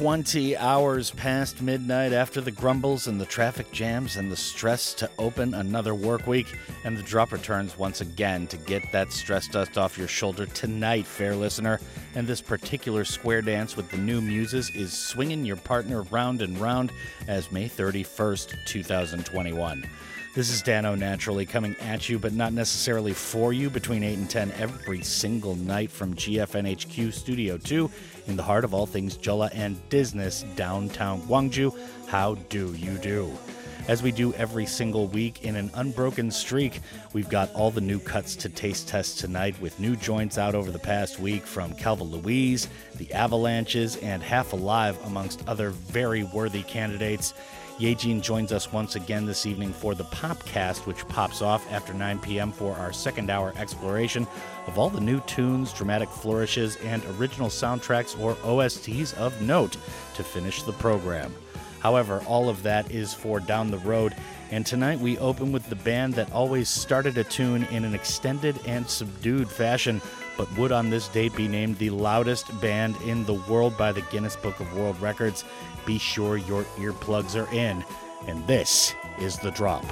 20 hours past midnight after the grumbles and the traffic jams and the stress to open another work week, and the drop returns once again to get that stress dust off your shoulder tonight, fair listener. And this particular square dance with the new muses is swinging your partner round and round as May 31st, 2021. This is Dano naturally coming at you, but not necessarily for you, between 8 and 10 every single night from GFNHQ Studio 2 in the heart of all things Jolla and Business, downtown Gwangju. How do you do? As we do every single week in an unbroken streak, we've got all the new cuts to taste test tonight with new joints out over the past week from Calva Louise, the Avalanches, and Half Alive, amongst other very worthy candidates. Yejin joins us once again this evening for the Popcast, which pops off after 9 p.m. for our second hour exploration of all the new tunes, dramatic flourishes, and original soundtracks or OSTs of note to finish the program. However, all of that is for down the road, and tonight we open with the band that always started a tune in an extended and subdued fashion, but would on this date be named the loudest band in the world by the Guinness Book of World Records be sure your earplugs are in. And this is The Drop.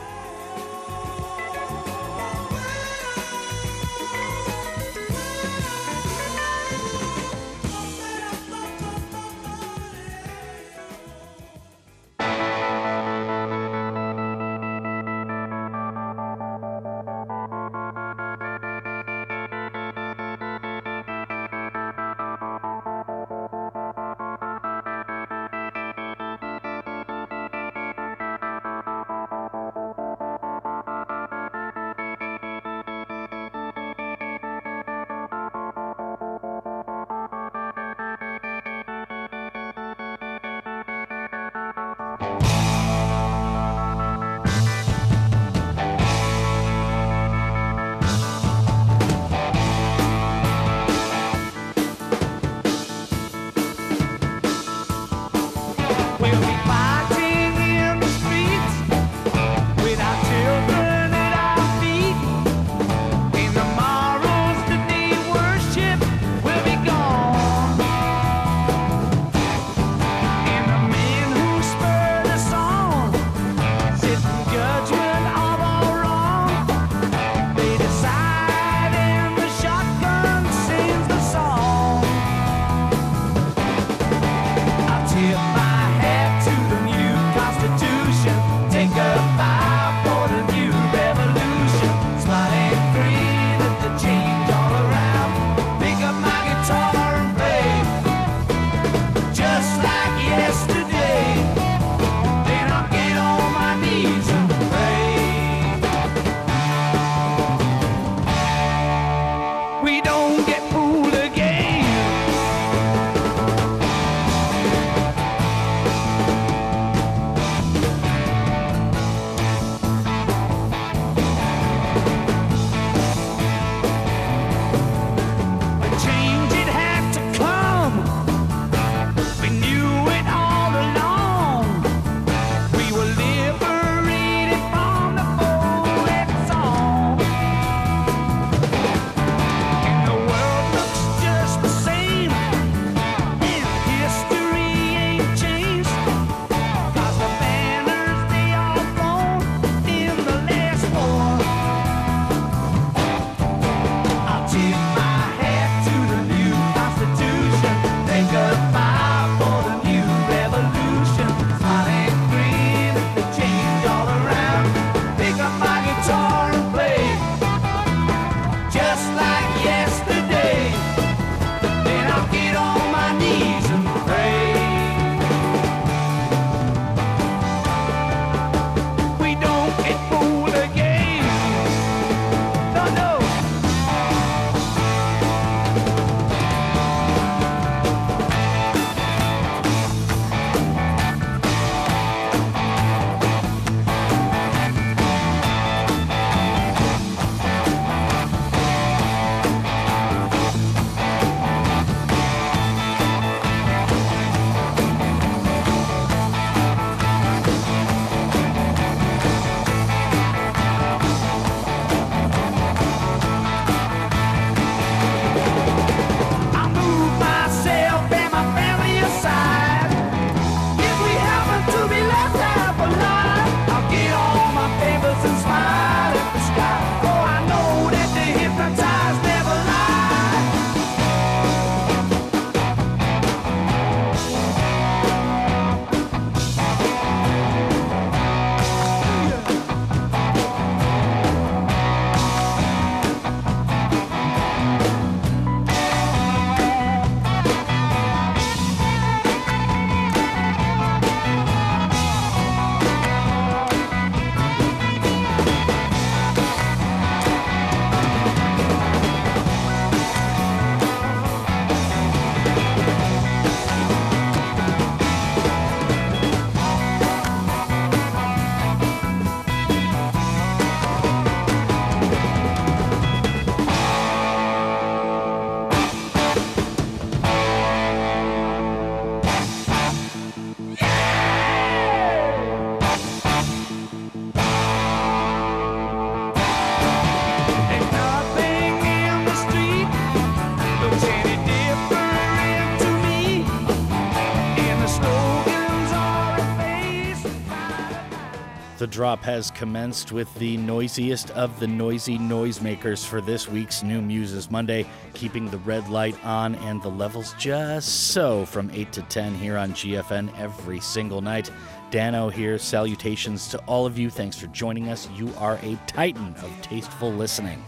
Drop has commenced with the noisiest of the noisy noisemakers for this week's New Muses Monday, keeping the red light on and the levels just so from 8 to 10 here on GFN every single night. Dano here. Salutations to all of you. Thanks for joining us. You are a titan of tasteful listening.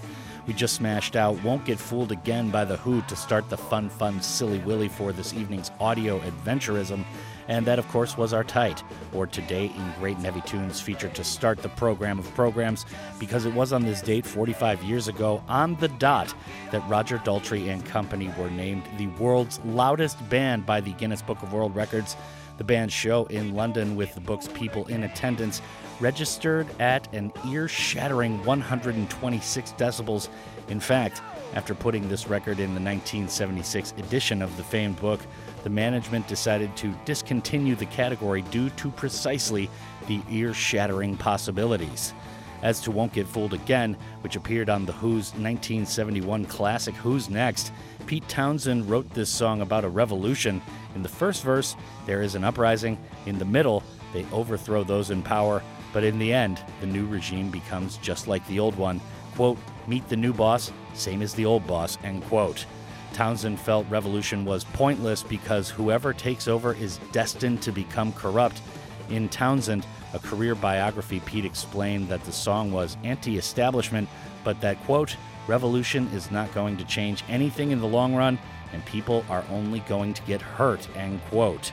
We just smashed out Won't Get Fooled Again by The Who to start the fun, fun, silly willy for this evening's audio adventurism. And that, of course, was our tight, or Today in Great and Heavy Tunes feature to start the program of programs, because it was on this date 45 years ago, on the dot, that Roger Daltrey and company were named the world's loudest band by the Guinness Book of World Records. The band's show in London, with the book's people in attendance, registered at an ear shattering 126 decibels. In fact, after putting this record in the 1976 edition of the famed book, the management decided to discontinue the category due to precisely the ear shattering possibilities. As to Won't Get Fooled Again, which appeared on The Who's 1971 classic Who's Next, Pete Townshend wrote this song about a revolution. In the first verse, there is an uprising. In the middle, they overthrow those in power. But in the end, the new regime becomes just like the old one. Quote, meet the new boss, same as the old boss, end quote. Townshend felt revolution was pointless because whoever takes over is destined to become corrupt. In Townshend, a career biography, Pete explained that the song was anti establishment, but that, quote, revolution is not going to change anything in the long run, and people are only going to get hurt, end quote.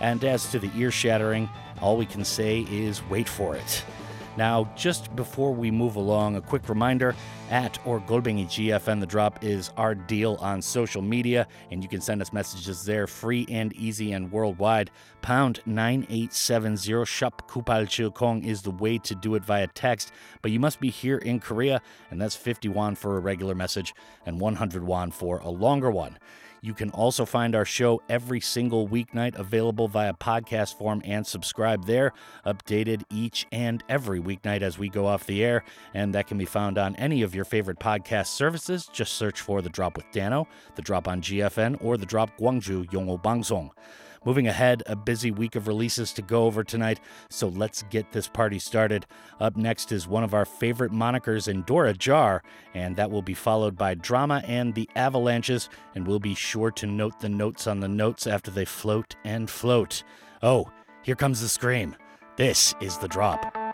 And as to the ear shattering, all we can say is wait for it. Now, just before we move along, a quick reminder at or Golbengi GFN The Drop is our deal on social media, and you can send us messages there free and easy and worldwide. Pound 9870 Shop Kupal Chilkong is the way to do it via text, but you must be here in Korea, and that's 50 won for a regular message and 100 won for a longer one. You can also find our show every single weeknight available via podcast form and subscribe there, updated each and every weeknight as we go off the air. And that can be found on any of your favorite podcast services. Just search for The Drop with Dano, The Drop on GFN, or The Drop Gwangju Yongo Bangsong. Moving ahead, a busy week of releases to go over tonight, so let's get this party started. Up next is one of our favorite monikers, in Dora Jar, and that will be followed by Drama and the Avalanches, and we'll be sure to note the notes on the notes after they float and float. Oh, here comes the scream. This is the drop.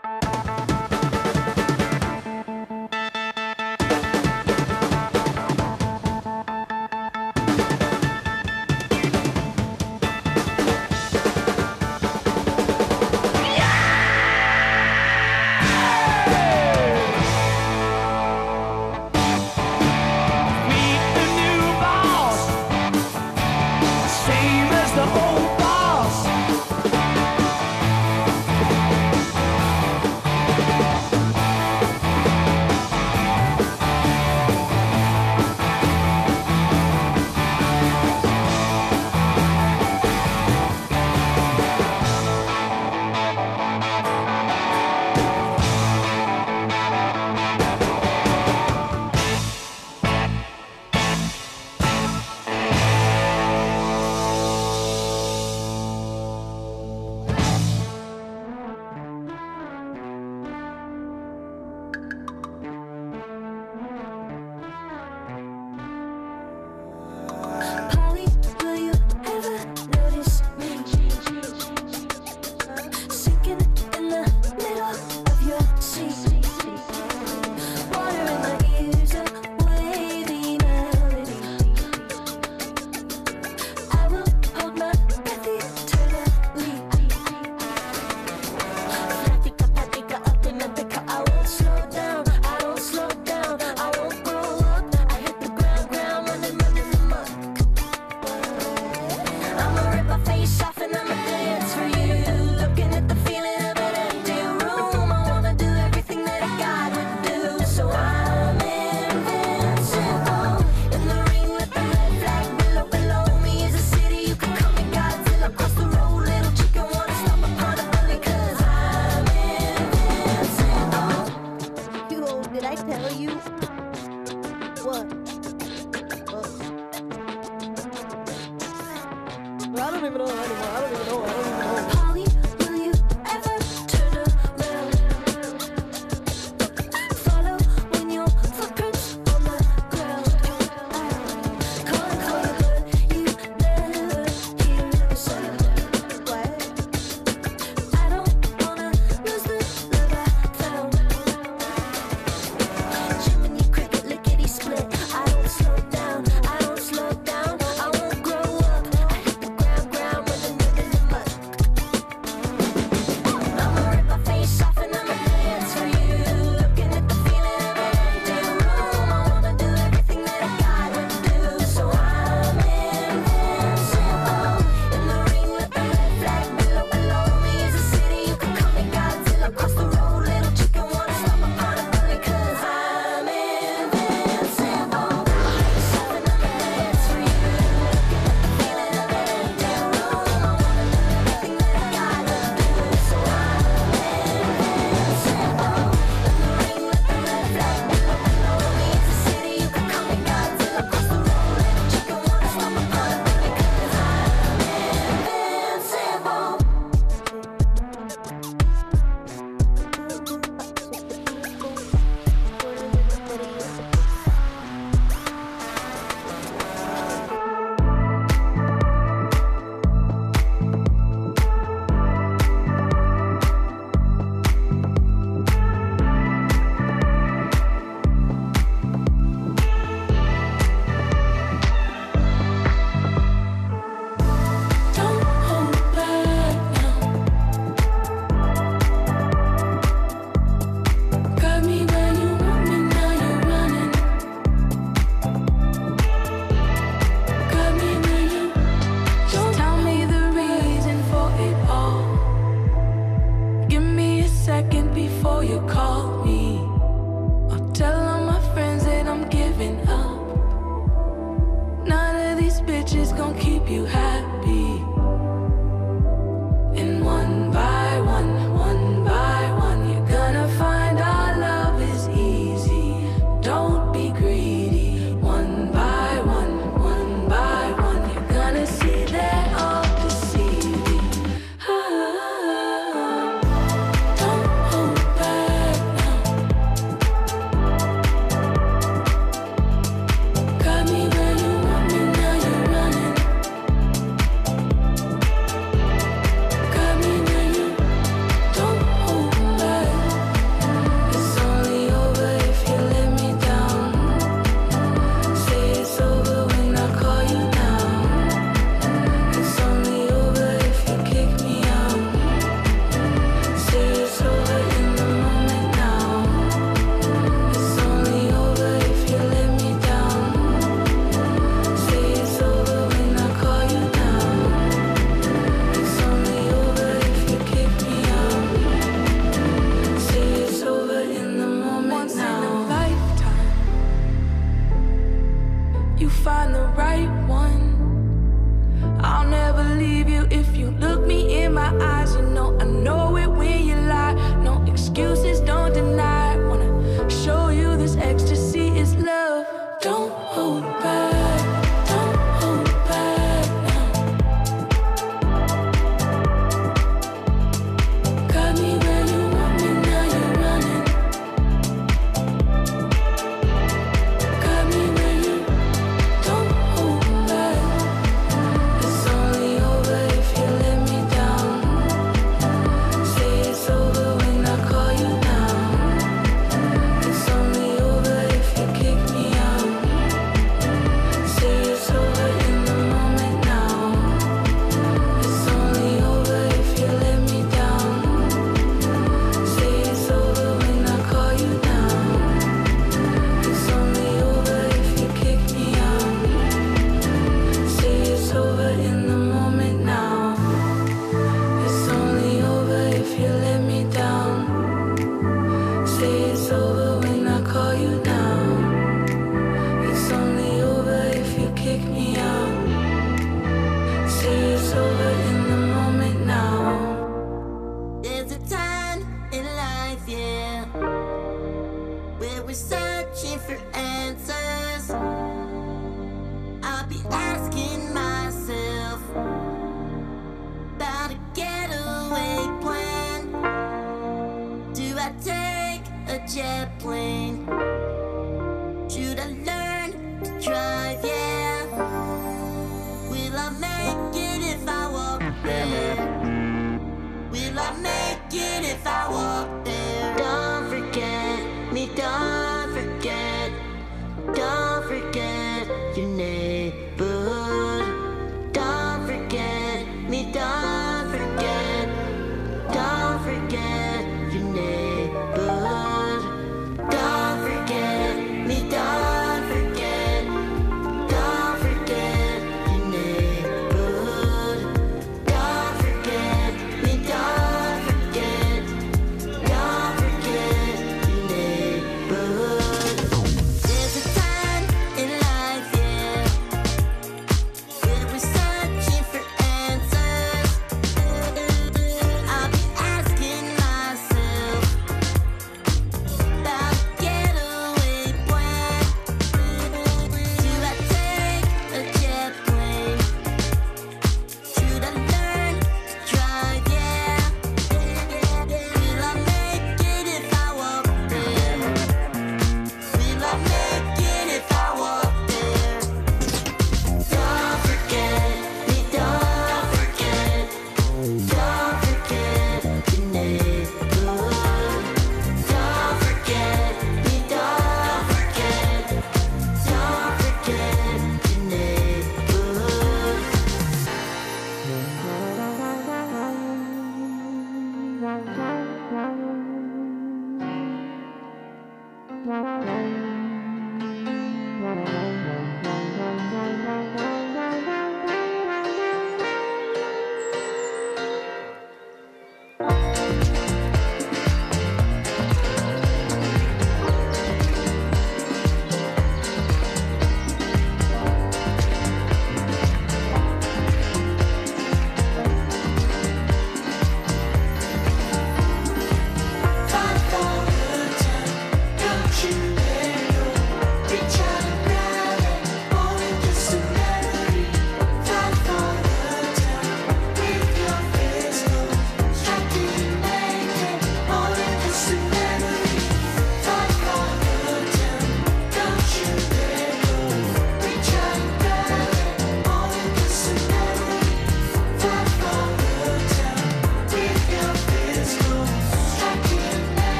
عربي من هون عربي من هون عربي من هون.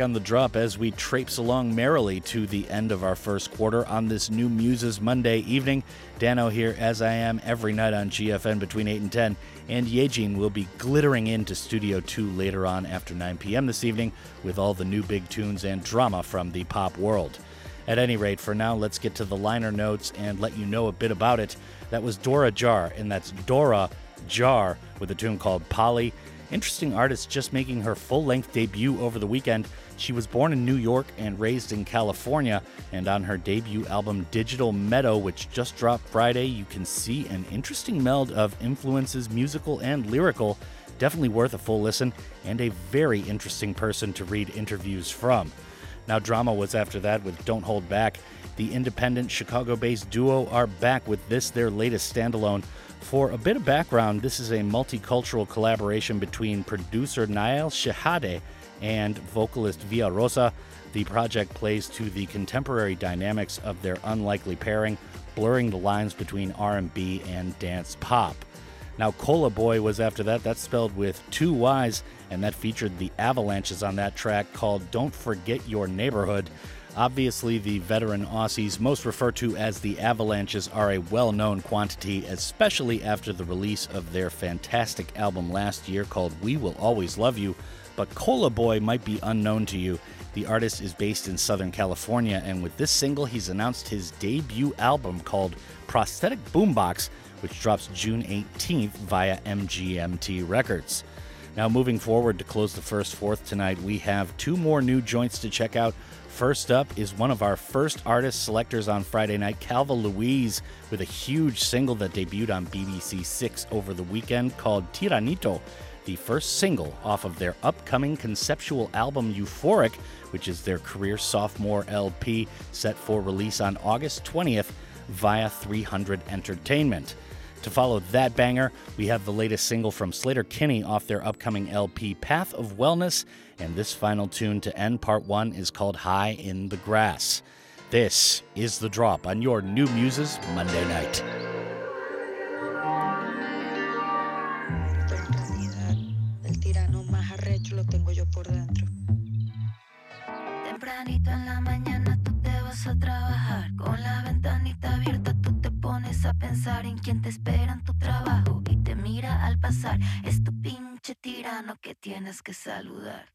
On the drop as we traipse along merrily to the end of our first quarter on this new Muses Monday evening. Dano here, as I am every night on GFN between 8 and 10, and Yejin will be glittering into Studio 2 later on after 9 p.m. this evening with all the new big tunes and drama from the pop world. At any rate, for now, let's get to the liner notes and let you know a bit about it. That was Dora Jar, and that's Dora Jar with a tune called Polly. Interesting artist just making her full length debut over the weekend. She was born in New York and raised in California, and on her debut album Digital Meadow, which just dropped Friday, you can see an interesting meld of influences, musical and lyrical. Definitely worth a full listen, and a very interesting person to read interviews from. Now, drama was after that with Don't Hold Back. The independent Chicago based duo are back with this, their latest standalone. For a bit of background, this is a multicultural collaboration between producer Na'el Shehade and vocalist Via Rosa. The project plays to the contemporary dynamics of their unlikely pairing, blurring the lines between R&B and dance pop. Now, Cola Boyy was after that. That's spelled with two Y's, and that featured the Avalanches on that track called Don't Forget Your Neighborhood. Obviously, the veteran Aussies, most referred to as the Avalanches, are a well known quantity, especially after the release of their fantastic album last year called We Will Always Love You. But Cola Boyy might be unknown to you. The artist is based in Southern California, and with this single, he's announced his debut album called Prosthetic Boombox, which drops June 18th via MGMT Records. Now, moving forward to close the first fourth tonight, we have two more new joints to check out. First up is one of our first artist selectors on Friday night, Calva Louise, with a huge single that debuted on BBC Six over the weekend called Tiranito, the first single off of their upcoming conceptual album Euphoric, which is their career sophomore LP set for release on August 20th via 300 Entertainment. To follow that banger, we have the latest single from Sleater-Kinney off their upcoming LP Path of Wellness, and this final tune to end part one is called High in the Grass. This is The Drop on your New Muses Monday night. Tú te a trabajar con la ventanita abierta a pensar en quién te espera en tu trabajo y te mira al pasar. Es tu pinche tirano que tienes que saludar.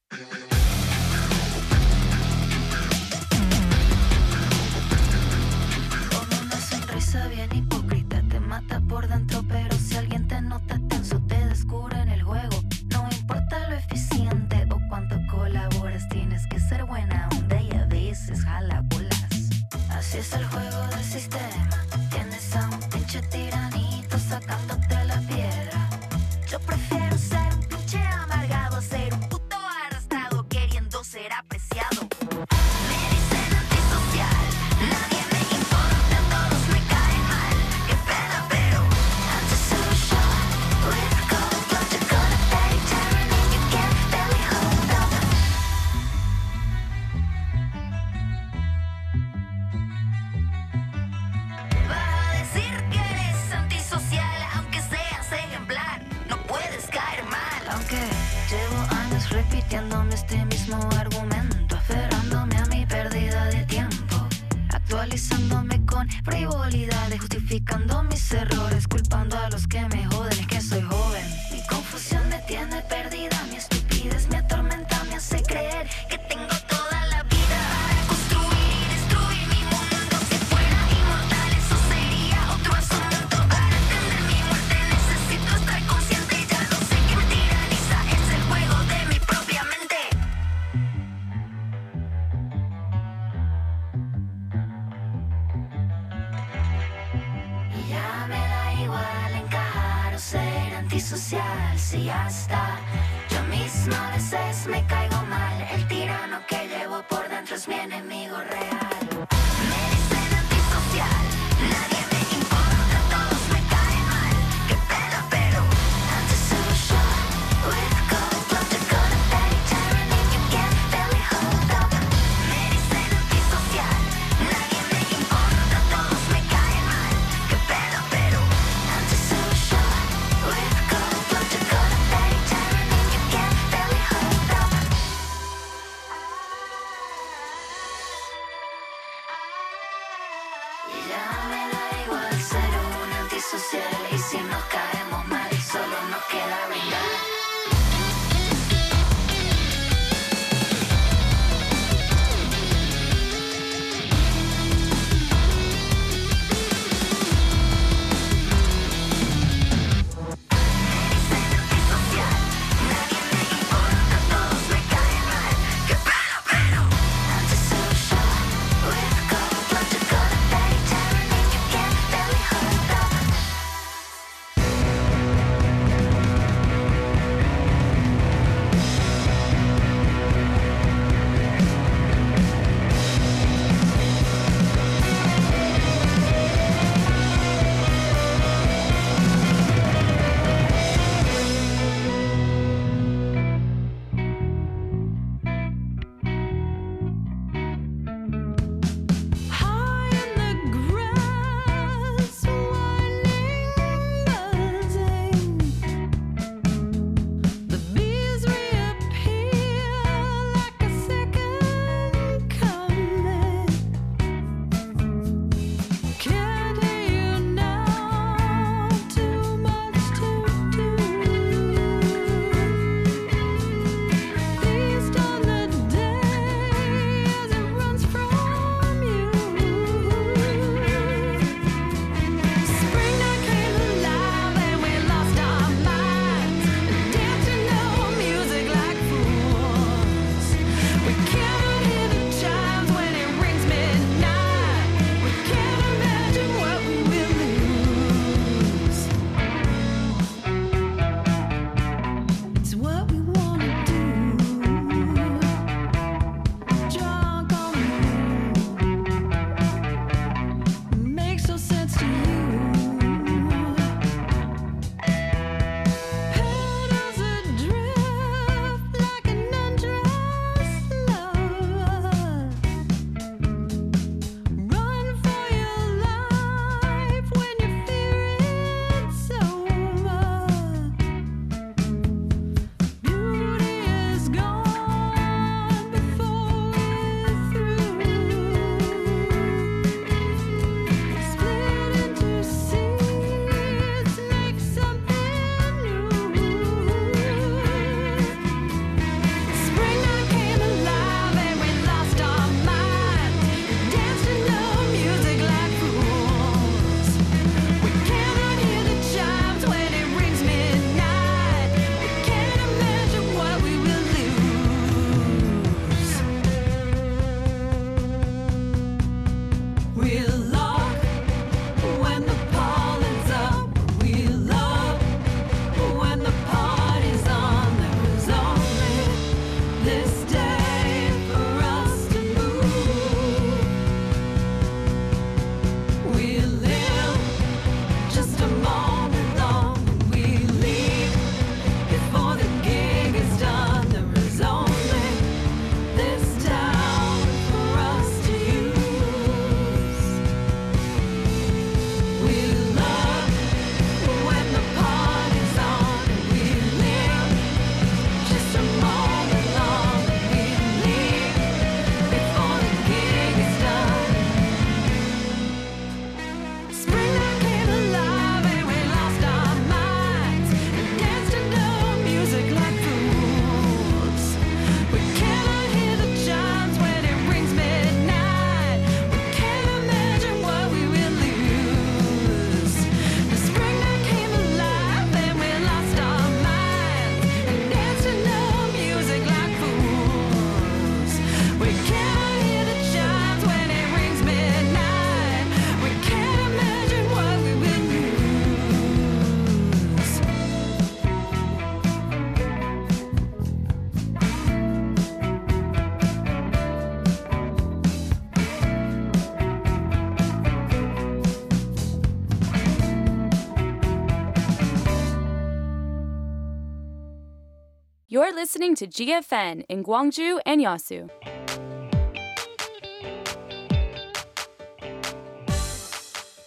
listening to GFN in Gwangju and Yeosu.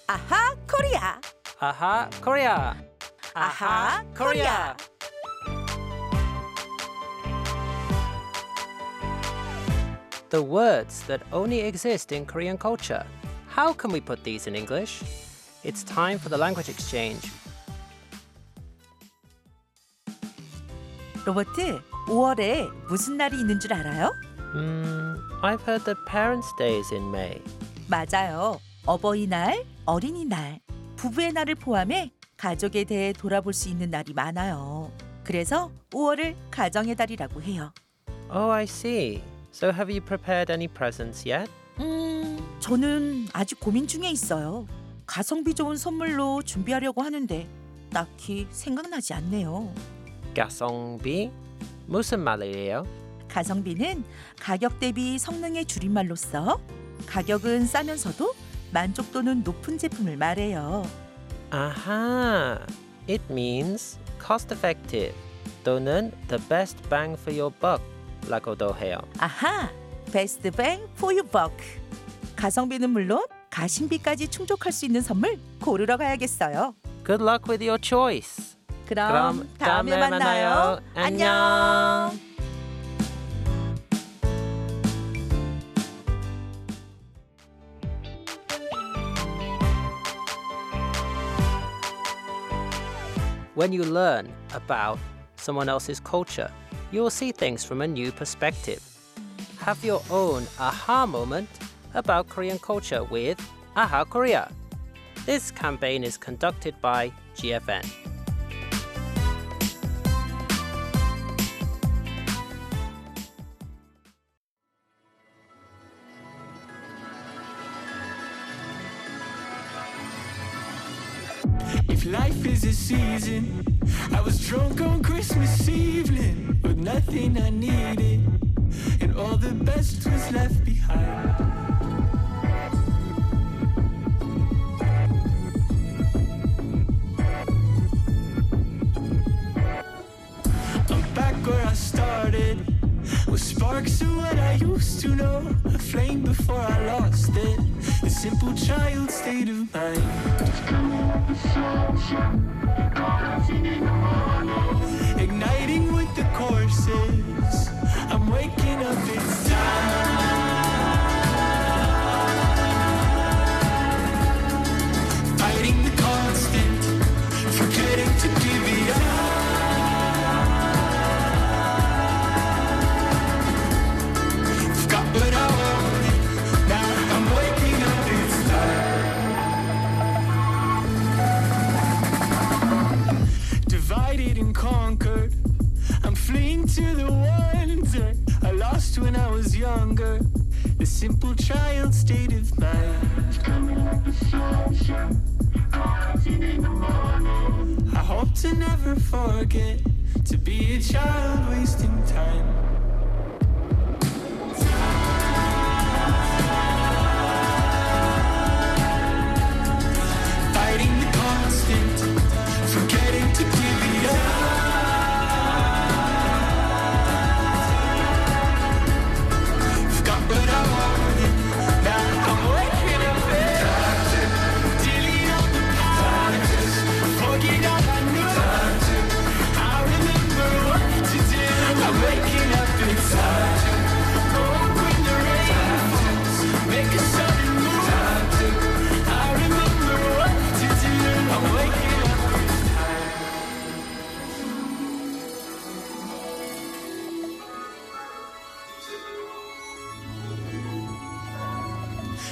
Aha Korea! Aha Korea! Aha Korea! The words that only exist in Korean culture. How can we put these in English? It's time for the language exchange 로버트 5월에 무슨 날이 있는 줄 알아요? Hmm, I've heard that Parents' Day is in May. 맞아요. 어버이날, 어린이날, 부부의 날을 포함해 가족에 대해 돌아볼 수 있는 날이 많아요. 그래서 5월을 가정의 달이라고 해요. Oh, I see. So have you prepared any presents yet? 음, 저는 아직 고민 중에 있어요. 가성비 좋은 선물로 준비하려고 하는데 딱히 생각나지 않네요. 가성비? 무슨 말이에요? 가성비는 가격 대비 성능의 줄임말로써 가격은 싸면서도 만족도는 높은 제품을 말해요. 아하. It means cost effective 또는 the best bang for your buck 라고도 해요. 아하, 베스트 뱅 포 유 버크. 가성비는 물론 가심비까지 충족할 수 있는 선물 고르러 가야겠어요. Good luck with your choice. 그럼, 그럼 다음에, 다음에 만나요. 만나요. 안녕. 안녕. When you learn about someone else's culture, you will see things from a new perspective. Have your own aha moment about Korean culture with Aha Korea. This campaign is conducted by GFN. A season, I was drunk on Christmas evening with nothing I needed, and all the best was left behind. I'm back where I started, with sparks of what I used to know, a flame before I lost it, a simple child state of mind. igniting with the courses. I'm waking up, it's time. Fighting the constant, forgetting to give conquered. I'm fleeing to the wonder I lost when I was younger. The simple child state of mind. I hope to never forget to be a child wasting time.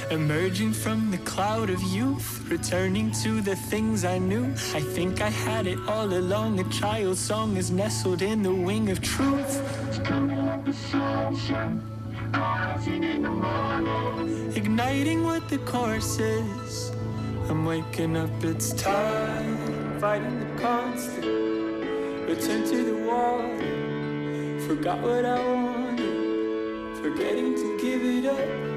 Emerging from the cloud of youth, returning to the things I knew. I think I had it all along. A child's song is nestled in the wing of truth. Igniting what the course is. I'm waking up, it's time. Fighting the constant. Return to the water. Forgot what I wanted. Forgetting to give it up.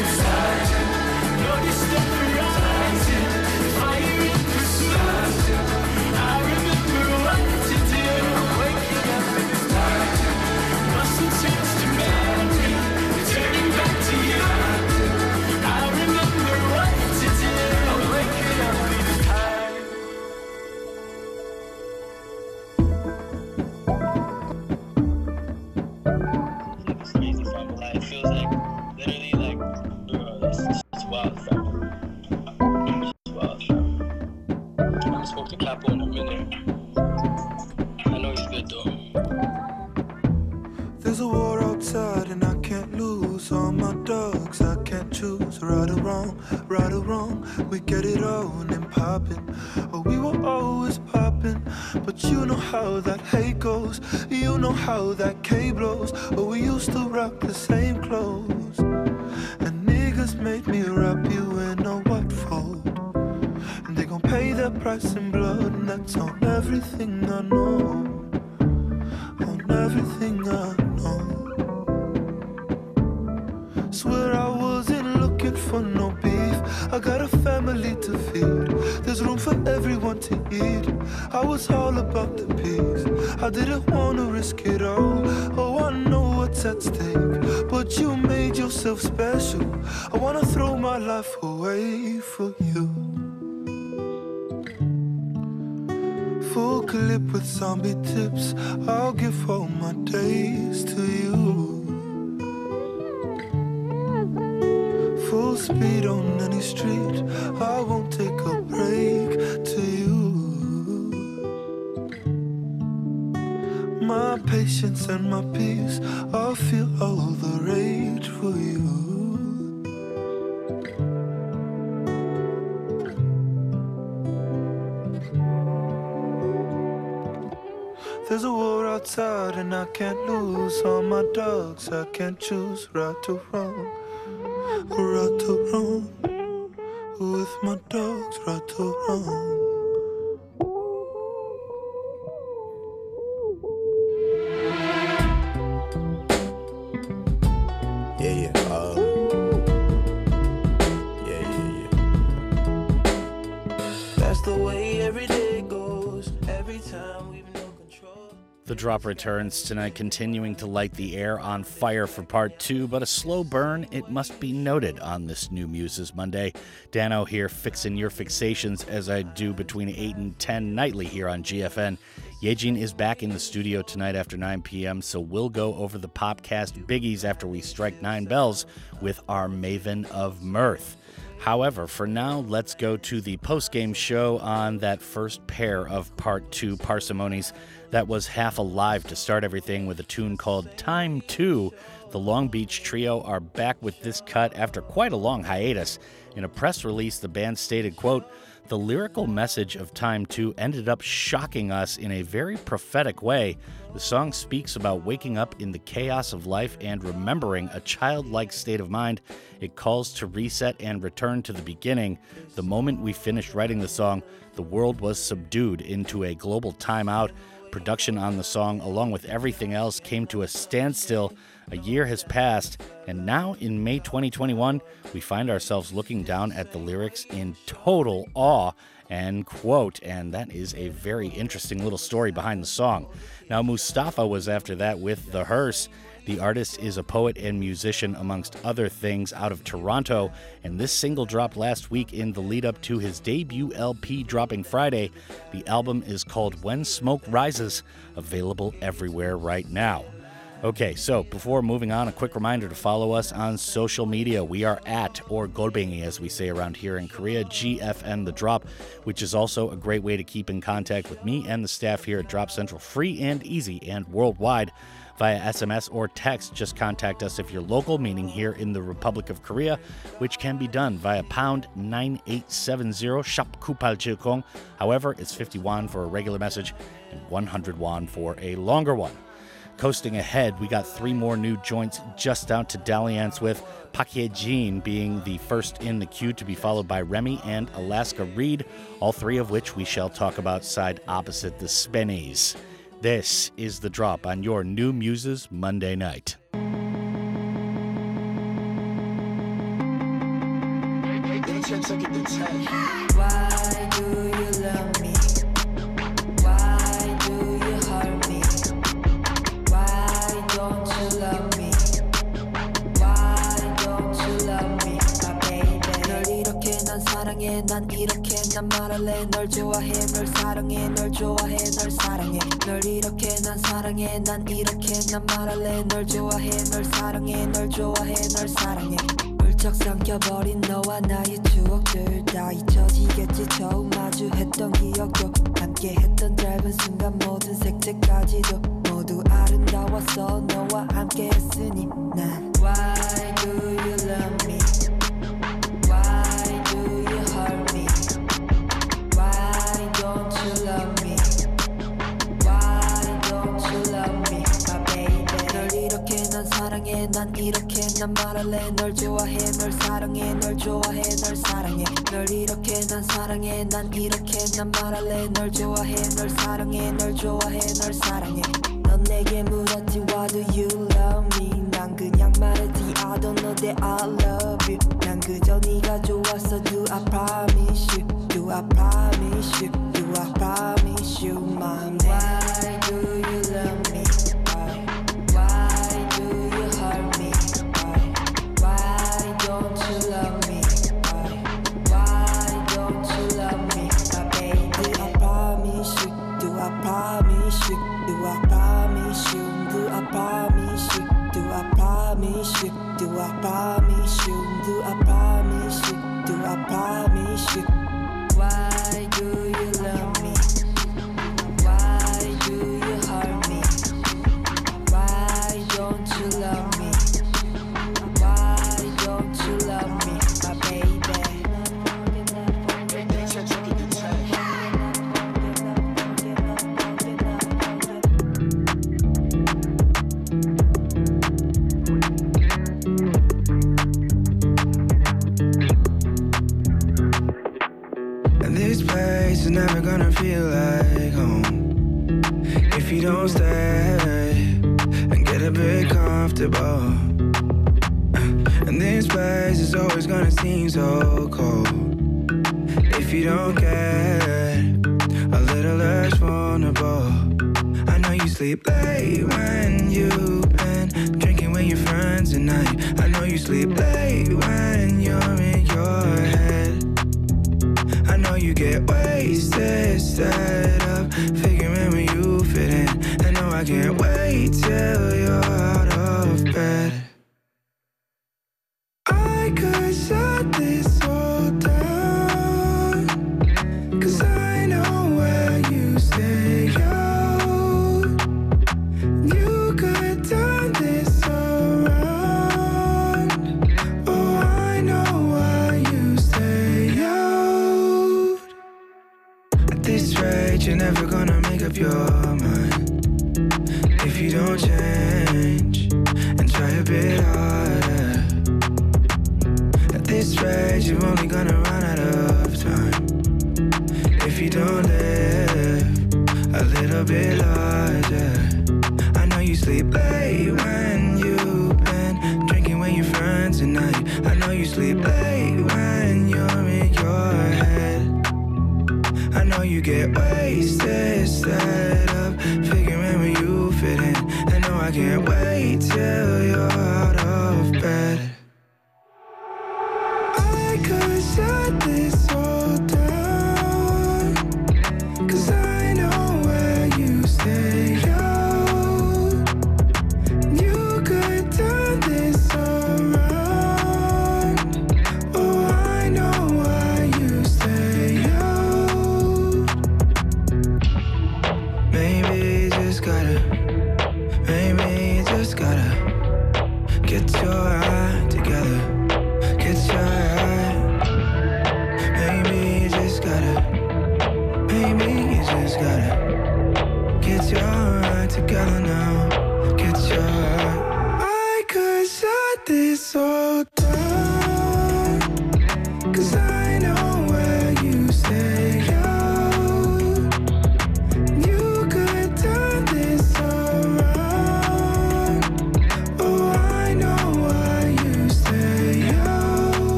that K choose right Returns tonight, continuing to light the air on fire for part two, but a slow burn, it must be noted, on this new Muses Monday. Dano here, fixing your fixations as I do between 8 and 10 nightly here on GFN. Yejin is back in the studio tonight after 9 p.m., so we'll go over the Popcast biggies after we strike nine bells with our Maven of Mirth. However, for now, let's go to the post-game show on that first pair of part two parsimonies that was half.alive to start everything with a tune called Time 2. The Long Beach Trio are back with this cut after quite a long hiatus. In a press release, the band stated, quote, the lyrical message of Time 2 ended up shocking us in a very prophetic way. The song speaks about waking up in the chaos of life and remembering a childlike state of mind. It calls to reset and return to the beginning. The moment we finished writing the song, the world was subdued into a global timeout. Production on the song, along with everything else, came to a standstill. A year has passed, and now in May 2021, we find ourselves looking down at the lyrics in total awe and quote, and that is a very interesting little story behind the song. Now, Mustafa was after that with The Hearse. The artist is a poet and musician, amongst other things, out of Toronto, and this single dropped last week in the lead up to his debut LP dropping Friday. The album is called When Smoke Rises, available everywhere right now. Okay, so before moving on, a quick reminder to follow us on social media. We are at, or Golbengi as we say around here in Korea, GFN The Drop, which is also a great way to keep in contact with me and the staff here at Drop Central, free and easy and worldwide via SMS or text. Just contact us if you're local, meaning here in the Republic of Korea, which can be done via pound 9870 shop kupal. However, it's 50 won for a regular message and 100 won for a longer one. Coasting ahead, we got three more new joints just out to dalliance with Park Hye-jin being the first in the queue to be followed by Remy and Alaska Reid, all three of which we shall talk about side opposite the Spennies. This is the drop on your new Muses Monday night. Why do you love me? 사랑해. 난 이렇게 난 말할래. 널 좋아해. 널 사랑해. 널 좋아해. 널 사랑해. 널 이렇게 난 사랑해. 난 이렇게 난 말할래. 널 좋아해. 널 사랑해. 널 좋아해. 널 사랑해. 훌쩍 삼켜버린 너와 나의 추억들 다 잊혀지겠지. 처음 마주했던 기억도 함께했던 짧은 순간 모든 색채까지도 모두 아름다웠어 너와 함께했으니 난 Why do you love me? 사랑해. 난 이렇게 난 말할래. 널 좋아해. 널 사랑해. 널 좋아해. 널 사랑해. 널 이렇게 난 사랑해. 난 이렇게 난 말할래. 널 좋아해. 널 사랑해. 널 좋아해. 널 사랑해. 넌 내게 물었지. Why do you love me? 난 그냥 말했지. I don't know that I love you. 난 그저 네가 좋았어 do I promise you? Do I promise you? Do I promise you my man? promise you, do I promise you, do I promise you? Why?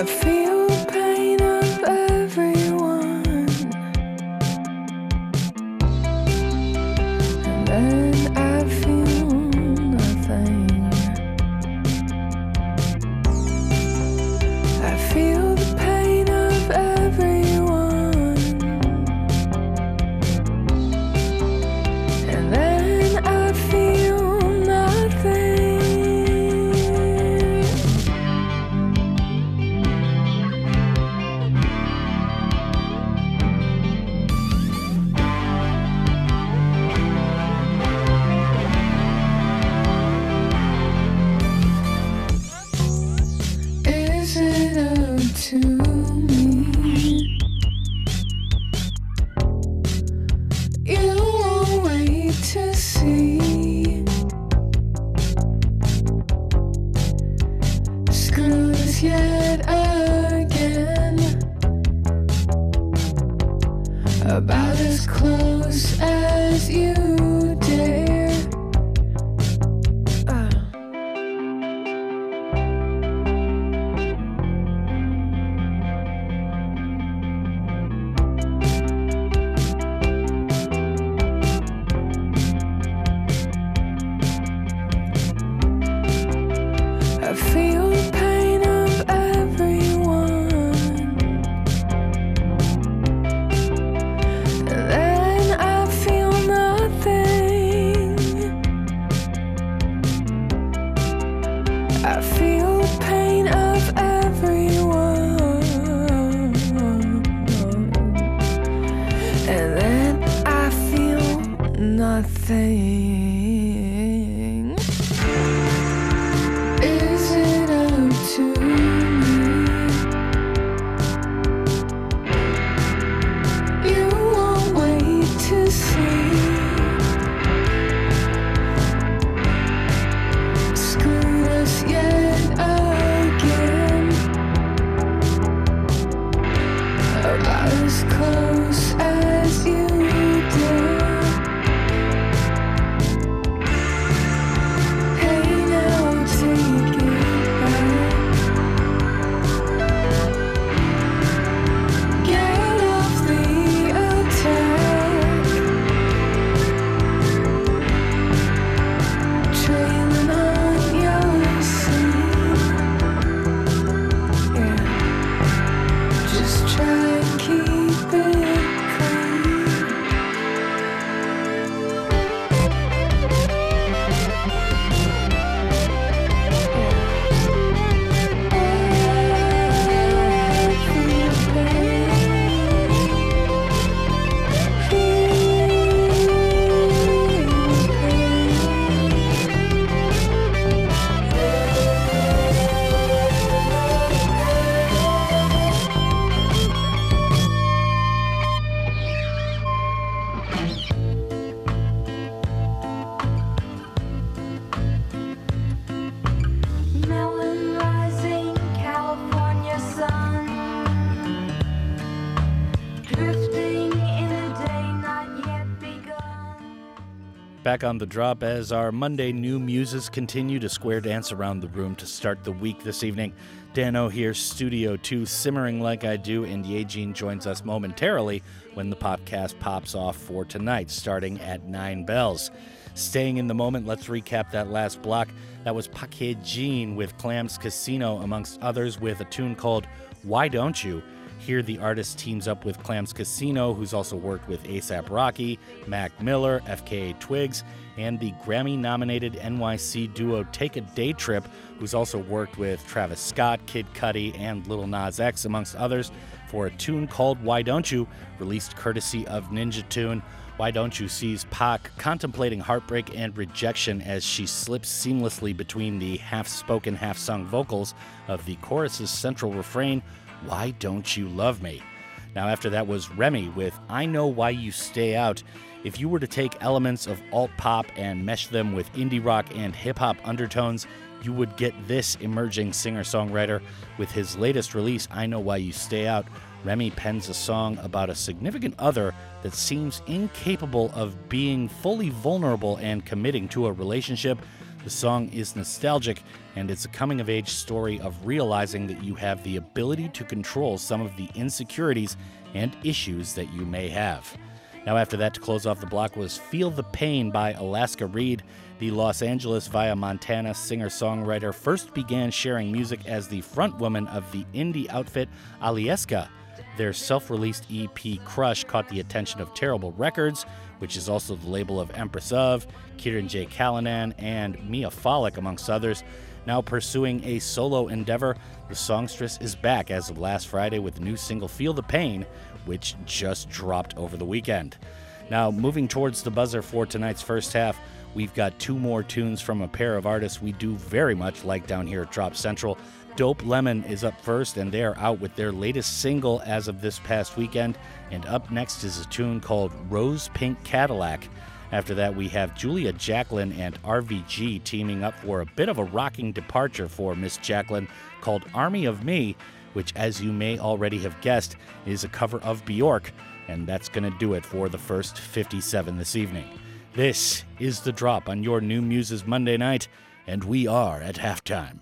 I feel Back on the drop as our Monday new muses continue to square dance around the room to start the week this evening. Dano here, Studio 2, simmering like I do, and Yejin joins us momentarily when the podcast pops off for tonight, starting at 9 bells. Staying in the moment, let's recap that last block. That was Park Hye-jin with Clams Casino, amongst others, with a tune called Why Don't You? Here, the artist teams up with Clams Casino, who's also worked with ASAP Rocky, Mac Miller, FKA Twigs, and the Grammy nominated NYC duo Take a Day Trip, who's also worked with Travis Scott, Kid Cudi, and Lil Nas X, amongst others, for a tune called Why Don't You, released courtesy of Ninja Tune. Why Don't You sees Park contemplating heartbreak and rejection as she slips seamlessly between the half spoken, half sung vocals of the chorus's central refrain, Why Don't You Love Me? Now, after that was Remy with I Know Why You Stay Out. If you were to take elements of alt pop and mesh them with indie rock and hip hop undertones, you would get this emerging singer songwriter. With his latest release, I Know Why You Stay Out, Remy pens a song about a significant other that seems incapable of being fully vulnerable and committing to a relationship. The song is nostalgic and it's a coming of age story of realizing that you have the ability to control some of the insecurities and issues that you may have. Now, after that, to close off the block was Feel the Pain by Alaska Reid. The Los Angeles via Montana singer songwriter first began sharing music as the frontwoman of the indie outfit Alieska. Their self released EP Crush caught the attention of Terrible Records, which is also the label of Empress of, Kirin J. Callinan, and Mia Follick, amongst others. Now pursuing a solo endeavor, the songstress is back as of last Friday with the new single Feel the Pain, which just dropped over the weekend. Now, moving towards the buzzer for tonight's first half, we've got two more tunes from a pair of artists we do very much like down here at Drop Central. Dope Lemon is up first, and they're out with their latest single as of this past weekend. And up next is a tune called Rose Pink Cadillac. After that, we have Julia Jacklin and RVG teaming up for a bit of a rocking departure for Miss Jacklin called Army of Me, which, as you may already have guessed, is a cover of Bjork. And that's going to do it for the first 57 this evening. This is The Drop on your New Muses Monday night, and we are at halftime.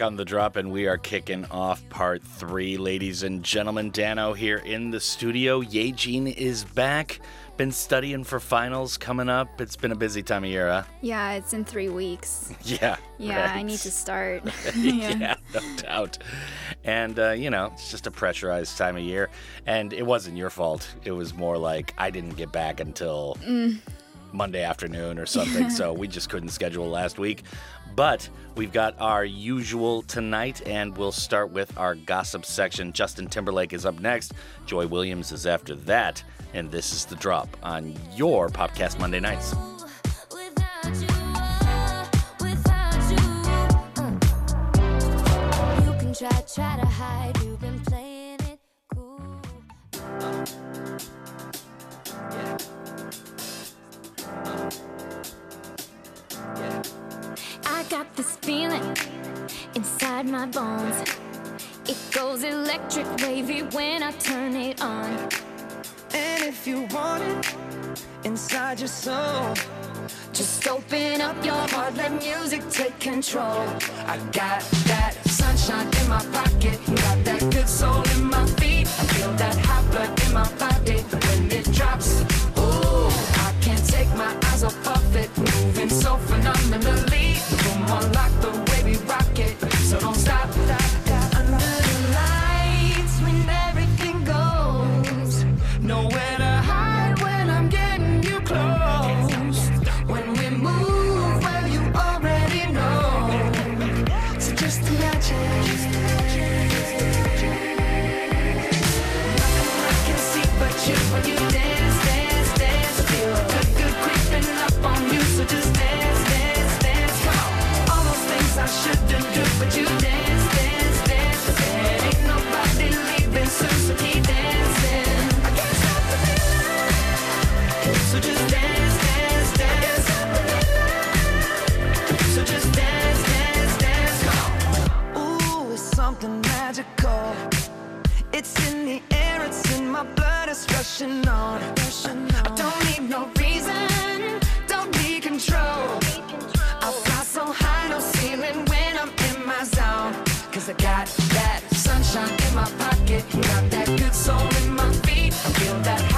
Back on the drop, and we are kicking off part three, ladies and gentlemen. Dano here in the studio. Yejin is back. Been studying for finals coming up. It's been a busy time of year, huh? Yeah, it's in three weeks. Yeah. Yeah, I need to start. yeah, no doubt. And, uh, you know, it's just a pressurized time of year. And it wasn't your fault. It was more like I didn't get back until Monday afternoon or something. so we just couldn't schedule last week. But we've got our usual tonight, and we'll start with our gossip section. Justin Timberlake is up next. Joy Williams is after that. And this is the drop on your Popcast Monday nights. Uh. Try to hide. Inside my bones. It goes electric wavy when I turn it on. And if you want it inside your soul, Just open up your heart, let music take control. I got that sunshine in my pocket, got that good soul in my feet. I feel that hot blood in my body when it drops. Ooh, I can't take my eyes off of it, moving so phenomenally. Rushing on. I don't need no reason, don't need control. I fly so high, no ceiling when I'm in my zone. Cause I got that sunshine in my pocket, got that good soul in my feet. I feel that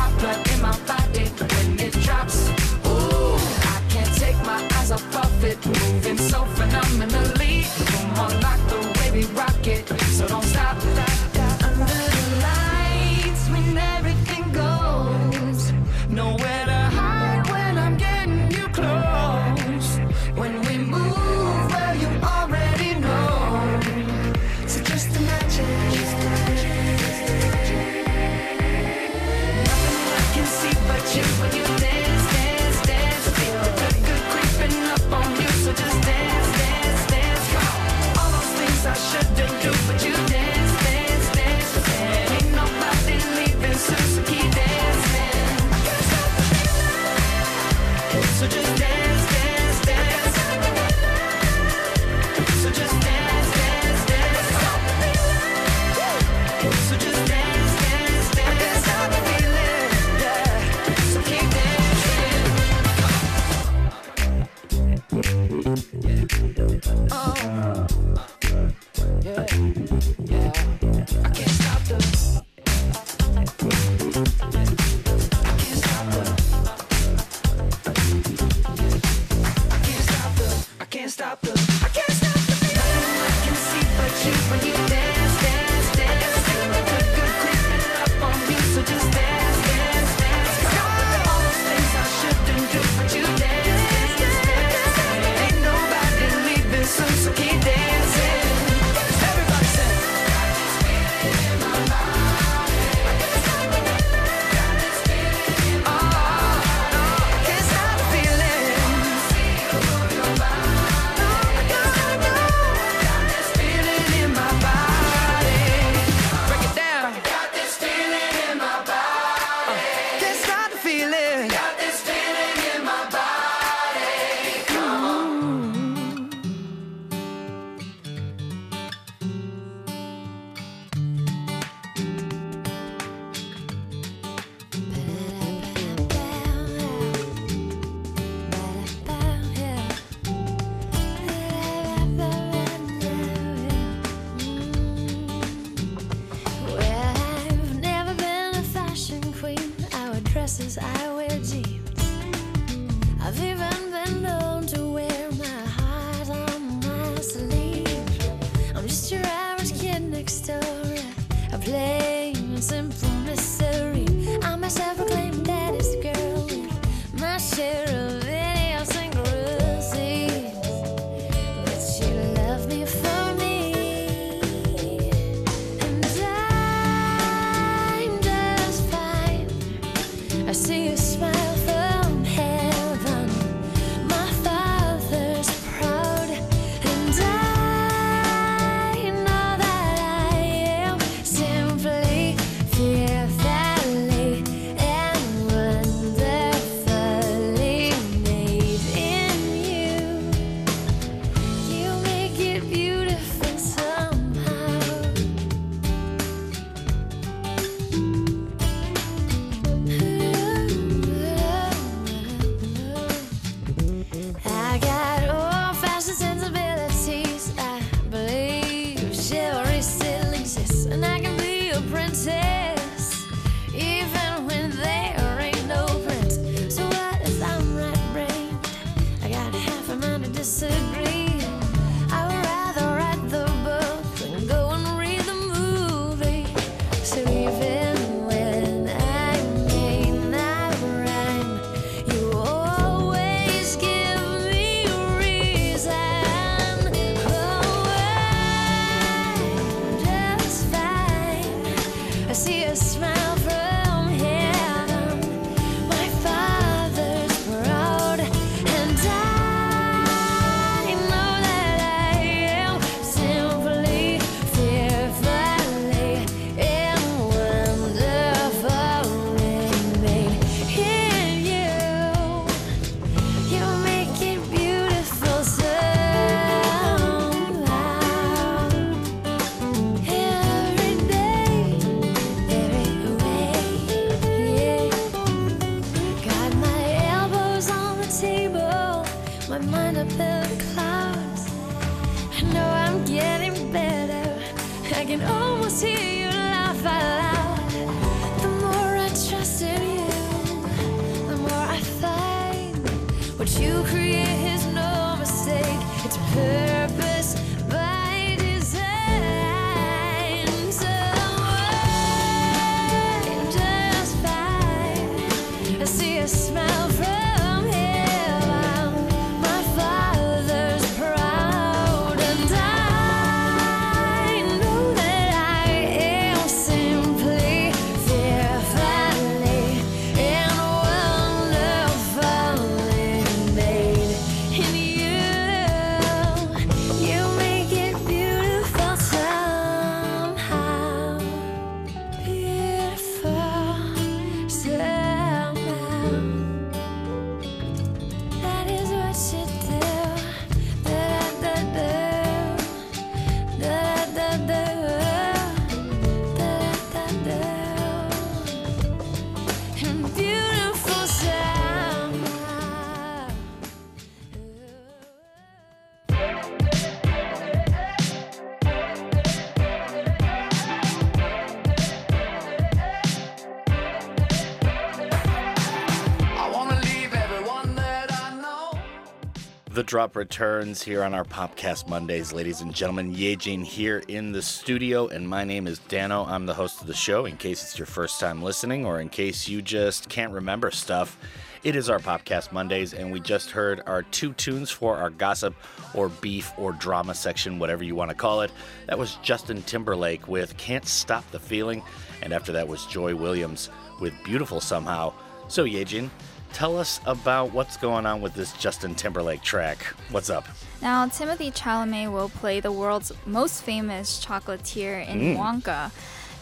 drop returns here on our Popcast Mondays, ladies and gentlemen. Yejin here in the studio, and my name is Dano. I'm the host of the show. In case it's your first time listening, or in case you just can't remember stuff, it is our Popcast Mondays, and we just heard our two tunes for our gossip or beef or drama section, whatever you want to call it. That was Justin Timberlake with Can't Stop the Feeling, and after that was Joy Williams with Beautiful Somehow. So, Yejin, tell us about what's going on with this Justin Timberlake track. What's up? Now, Timothy Chalamet will play the world's most famous chocolatier in Mm. Wonka.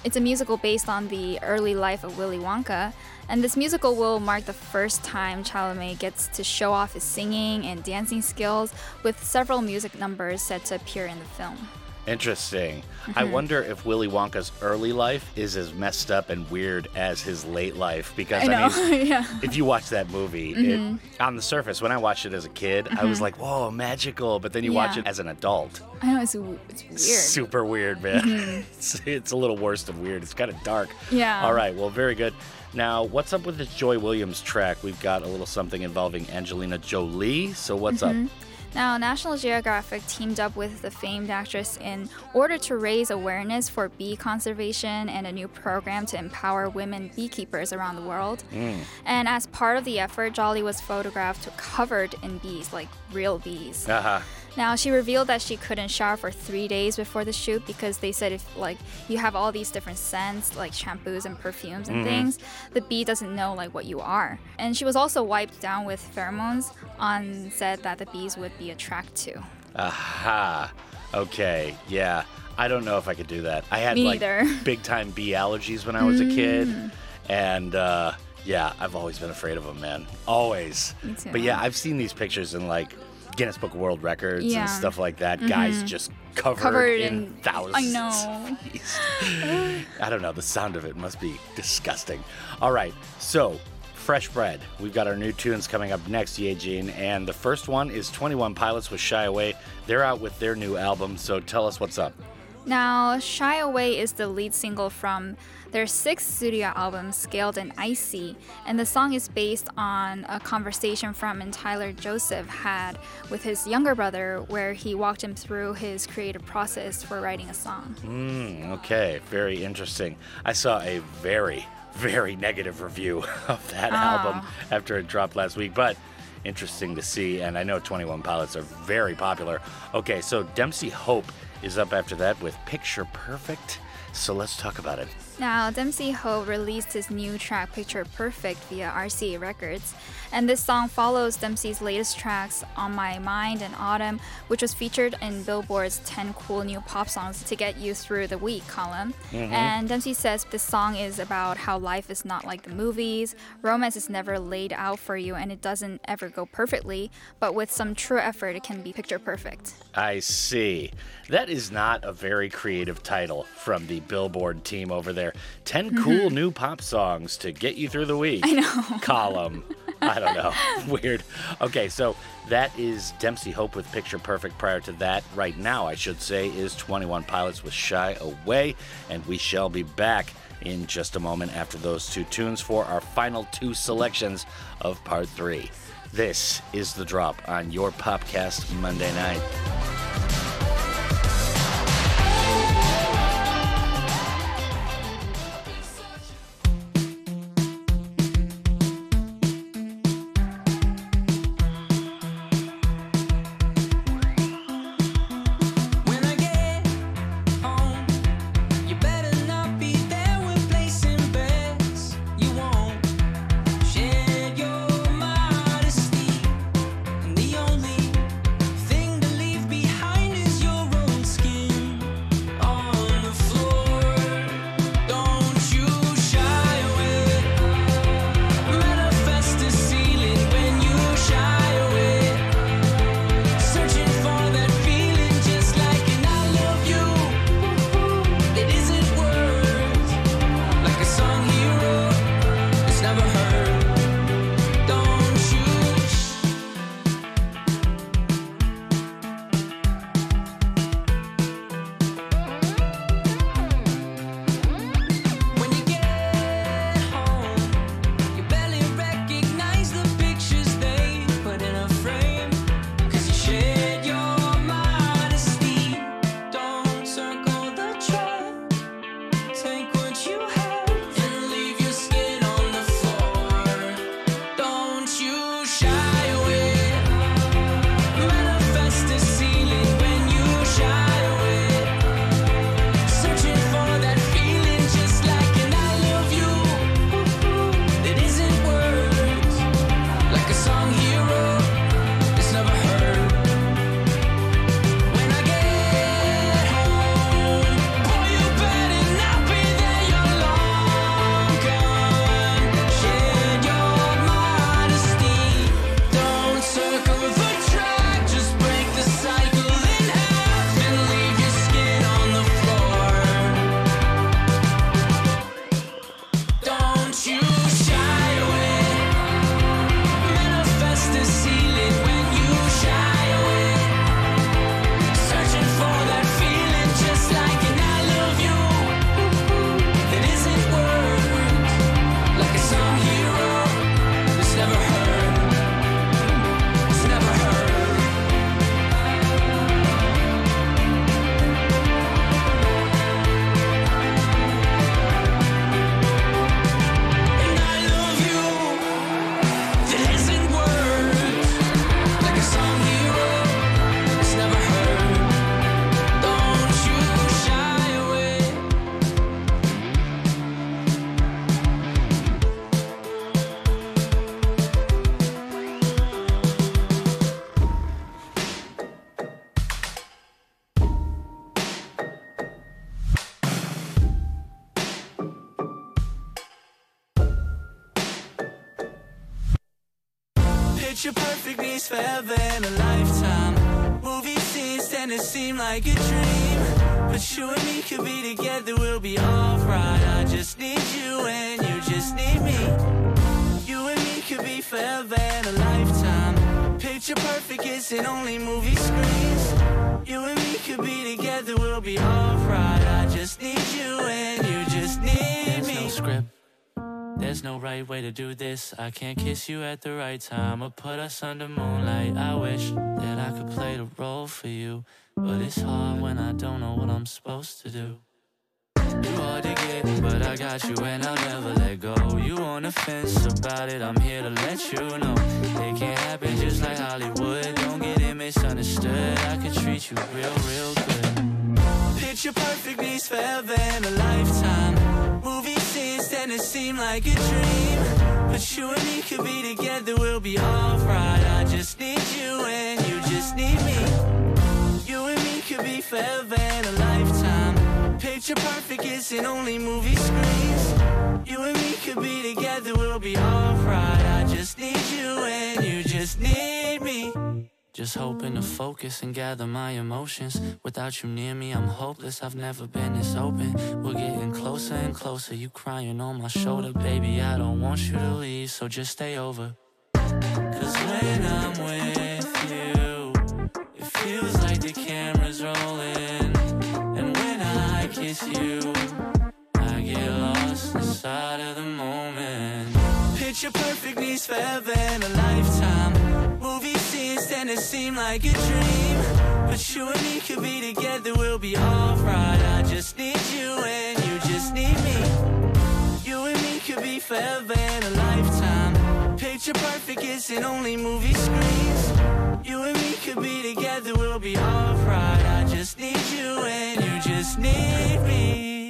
It's a musical based on the early life of Willy Wonka, and this musical will mark the first time Chalamet gets to show off his singing and dancing skills, with several music numbers set to appear in the film. Interesting. I Mhm. wonder if Willy Wonka's early life is as messed up and weird as his late life. Because I know, mean, yeah. if you watch that movie, Mhm. it, on the surface, when I watched it as a kid, I was Mhm. like, "Whoa, magical!" But then you watch it as an adult, I know it's, it's weird. super weird, man. Mhm. it's, it's a little worse than weird. It's kind of dark. Yeah. All right. Well, very good. Now, what's up with this Joy Williams track? We've got a little something involving Angelina Jolie. So what's up? Now, National Geographic teamed up with the famed actress in order to raise awareness for bee conservation and a new program to empower women beekeepers around the world. And as part of the effort, Jolie was photographed covered in bees, like real bees. Uh-huh. Now she revealed that she couldn't shower for three days before the shoot because they said if like you have all these different scents like shampoos and perfumes and Mhm. things, the bee doesn't know like what you are. And she was also wiped down with pheromones on said that the bees would be attracted to. Aha. Okay. Yeah. I don't know if I could do that. I had Me like neither. big time bee allergies when I was a kid. Mm. And uh, yeah, I've always been afraid of them, man. Always. But yeah, I've seen these pictures and like Guinness Book World Records Yeah. and stuff like that. Guys Mhm. just covered, Covered in, in- thousands. I know. I don't know. The sound of it must be disgusting. All right. So, fresh bread. We've got our new tunes coming up next, Yejin. And the first one is 21 Pilots with Shy Away. They're out with their new album. So, tell us what's up. Now, Shy Away is the lead single from their sixth studio album, Scaled and Icy, and the song is based on a conversation from and Tyler Joseph had with his younger brother, where he walked him through his creative process for writing a song. Mm, okay. Very interesting. I saw a very, very negative review of that Ah. album after it dropped last week. But interesting to see. And I know 21 Pilots are very popular. Okay. So, Dempsey Hope is up after that with Picture Perfect. So, let's talk about it. Now, Dempsey Hope released his new track Picture Perfect via RCA Records, and this song follows Dempsey's latest tracks On My Mind and Autumn, which was featured in Billboard's 10 Cool New Pop Songs to Get You Through the Week column. Mhm. And Dempsey says this song is about how life is not like the movies, romance is never laid out for you, and it doesn't ever go perfectly, but with some true effort, it can be picture perfect. I see. That is not a very creative title from the Billboard team over there. 10 cool new pop songs to get you through the week. I know. Column. I don't know. Weird. Okay, so that is Dempsey Hope with Picture Perfect. Prior to that, right now, I should say, is 21 Pilots with Shy Away. And we shall be back in just a moment after those two tunes for our final two selections of part three. This is The Drop on your Popcast Monday night. Together, we'll be alright. I just need you and you just need me. You and me could be forever and a lifetime. Picture perfect isn't only movie screens. You and me could be together, we'll be alright. I just need you and you just need me. There's no script. There's no right way to do this. I can't kiss you at the right time or put us under moonlight. I wish that I could play the role for you. But it's hard when I don't know what I'm supposed to do. You hard to get, but I got you and I'll never let go. You on the fence about it, I'm here to let you know. It can't happen just like Hollywood. Don't get it misunderstood. I could treat you real, real good. Picture perfect needs forever and a lifetime. Movie scenes tend to seem like a dream. But you and me could be together, we'll be alright. I just need you and you just need me. You and me could be forever and a lifetime. Picture perfect isn't only movie screens. You and me could be together, we'll be alright. I just need you and you just need me. Just hoping to focus and gather my emotions. Without you near me, I'm hopeless. I've never been this open. We're getting closer and closer. You crying on my shoulder, baby. I don't want you to leave, so just stay over. Cause when I'm with you, it feels like the inside of the moment. Picture perfect needs forever and a lifetime. Movie scenes tend to seem like a dream. But you and me could be together, we'll be alright. I just need you and you just need me. You and me could be forever and a lifetime. Picture perfect isn't only movie screens. You and me could be together, we'll be alright. I just need you and you just need me.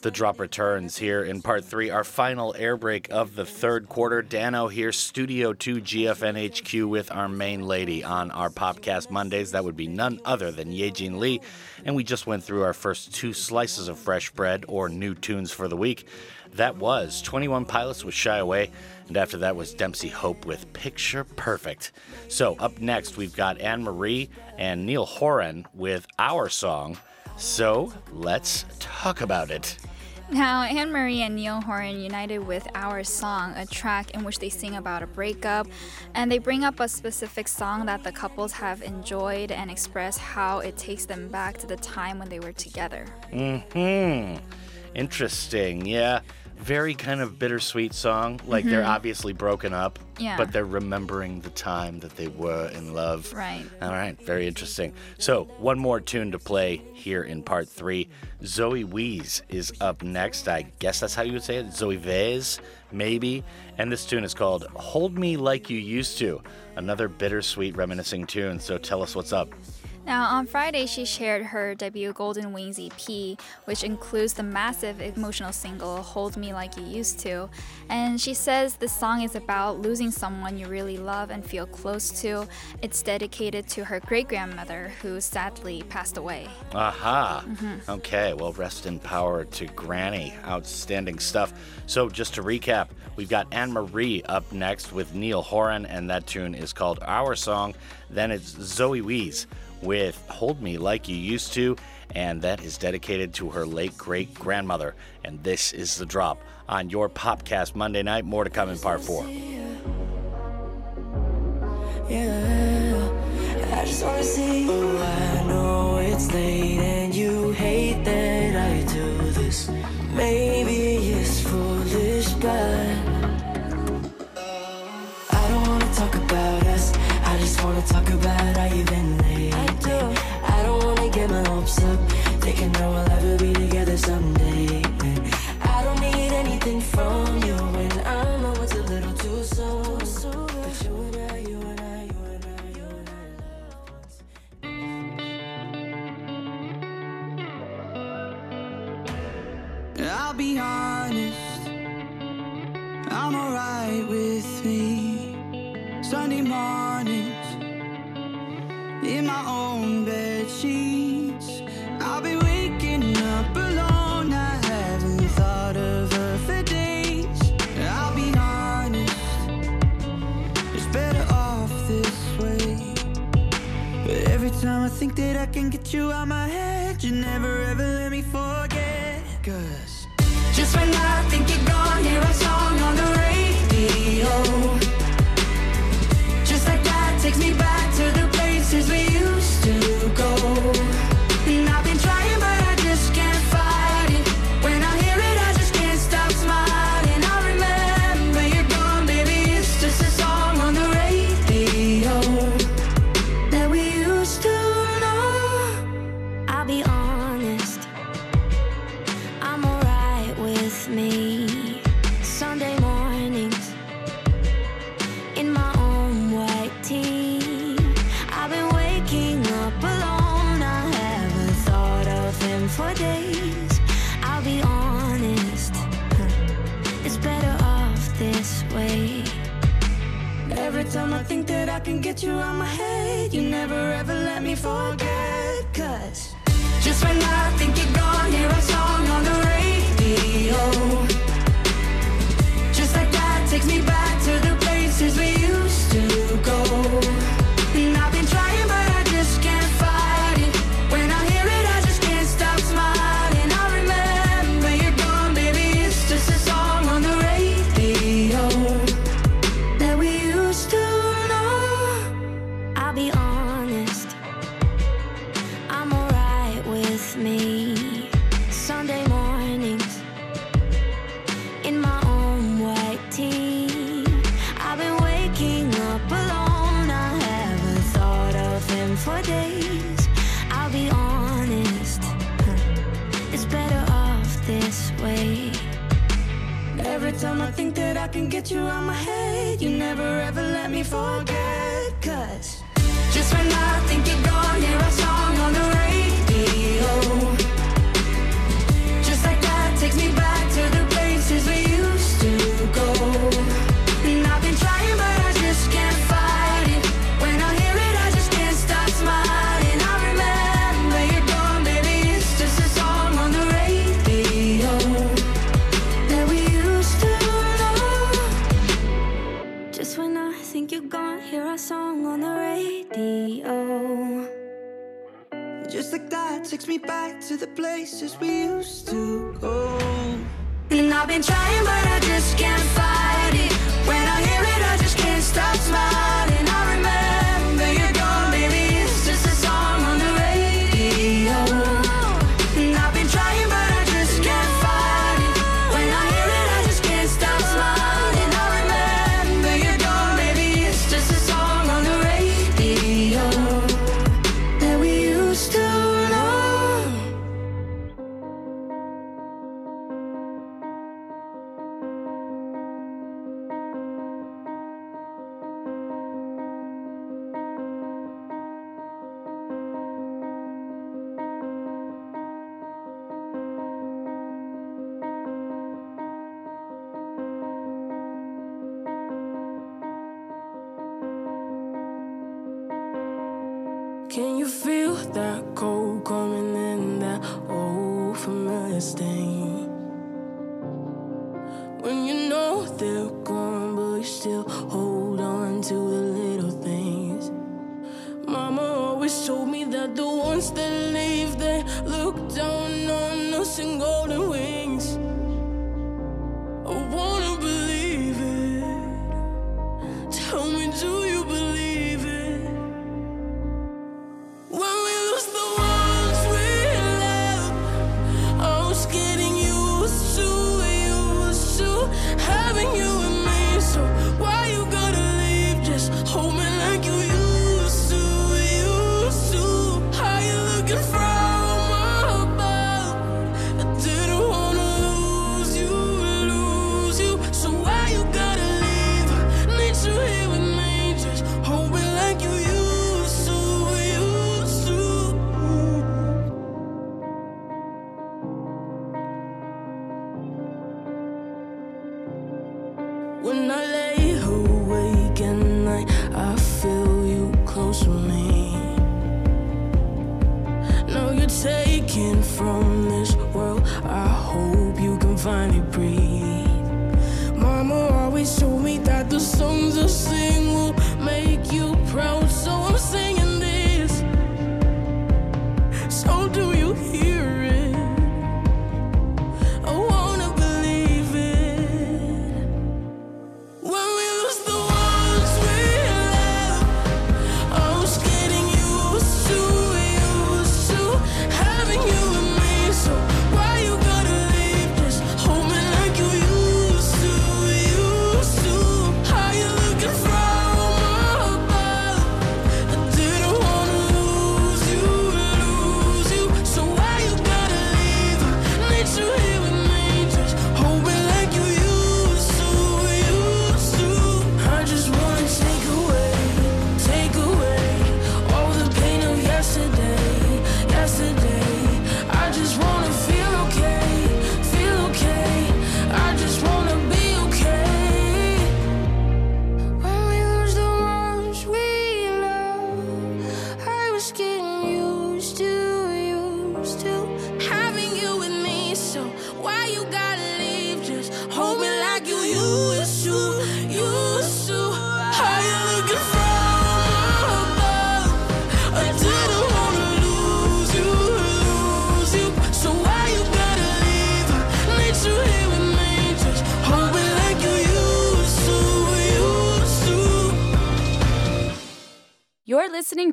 The drop returns here in part three, our final air break of the third quarter. Dano here, Studio 2 GFNHQ with our main lady on our Popcast Mondays. That would be none other than Yejin Lee. And we just went through our first two slices of fresh bread or new tunes for the week. That was 21 Pilots with Shy Away, and after that was Dempsey Hope with Picture Perfect. So up next, we've got Anne Marie and Niall Horan with our song. So let's talk about it. Now, Anne Marie and Niall Horan united with Our Song, a track in which they sing about a breakup, and they bring up a specific song that the couples have enjoyed and express how it takes them back to the time when they were together. Hmm. Interesting. Yeah. Very kind of bittersweet song. Like they're Mhm. obviously broken up, Yeah. but they're remembering the time that they were in love. Right. All right. Very interesting. So, one more tune to play here in part three. Zoe Wees is up next. I guess that's how you would say it. Zoe Vez, maybe. And this tune is called Hold Me Like You Used to. Another bittersweet, reminiscing tune. So, tell us what's up. Now, on Friday, she shared her debut Golden Wings EP, which includes the massive emotional single Hold Me Like You Used to. And she says the song is about losing someone you really love and feel close to. It's dedicated to her great grandmother, who sadly passed away. Aha. Mhm. Okay, well, rest in power to Granny. Outstanding stuff. So, just to recap, we've got Anne Marie up next with Niall Horan, and that tune is called Our Song. Then it's Zoe Wees with Hold Me Like You Used to, and that is dedicated to her late great grandmother. And this is the drop on your Popcast Monday night. More to come in part four. Yeah, I just wanna see. Oh, I know it's late and you hate that I do this. Maybe it's foolish, but I don't wanna talk about us. I just wanna talk about how you've been lately. I do. I don't wanna get my hopes up, thinking that we'll ever be together someday. I don't need anything from you, and I know it's a little too soon. But you and I, you and I, you and I, you and I. I'll be honest, my own. I've been waking up alone. I haven't thought of her for days. I'll be honest, it's better off this way. But every time I think that I can get you out my head, you never. forget. I've been trying, but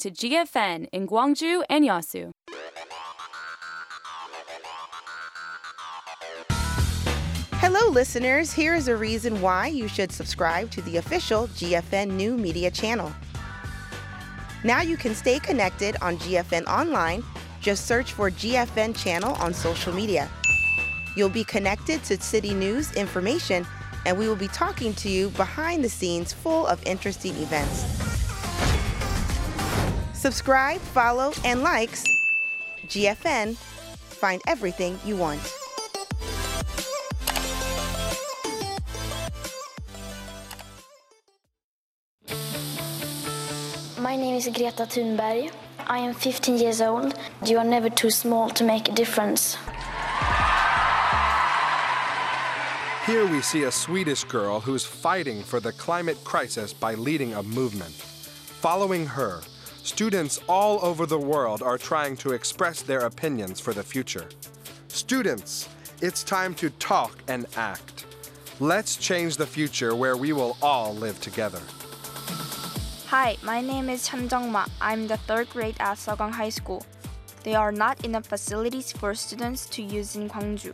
to GFN in Gwangju and Yeosu. Hello, listeners. Here is a reason why you should subscribe to the official GFN New Media channel. Now you can stay connected on GFN Online. Just search for GFN channel on social media. You'll be connected to city news information, and we will be talking to you behind the scenes full of interesting events. Subscribe, follow, and likes GFN. Find everything you want. My name is Greta Thunberg. I am 15 years old. You are never too small to make a difference. Here we see a Swedish girl who's fighting for the climate crisis by leading a movement. Following her, students all over the world are trying to express their opinions for the future. Students, it's time to talk and act. Let's change the future where we will all live together. Hi, my name is Chan Jung-ma. I'm the third grade at Seogang High School. There are not enough facilities for students to use in Gwangju.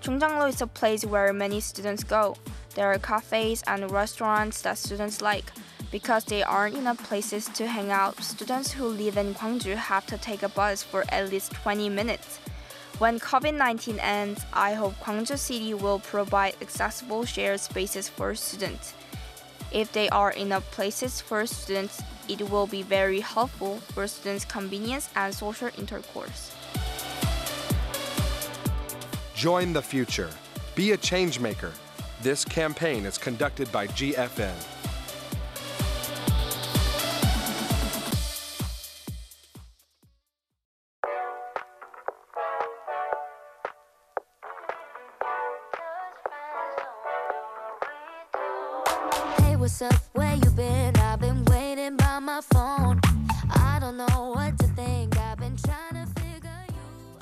Chungjanglo is a place where many students go. There are cafes and restaurants that students like. Because there aren't enough places to hang out, students who live in Gwangju have to take a bus for at least 20 minutes. When COVID 19 ends, I hope Gwangju City will provide accessible shared spaces for students. If there are enough places for students, it will be very helpful for students' convenience and social intercourse. Join the future. Be a changemaker. This campaign is conducted by GFN. What's up?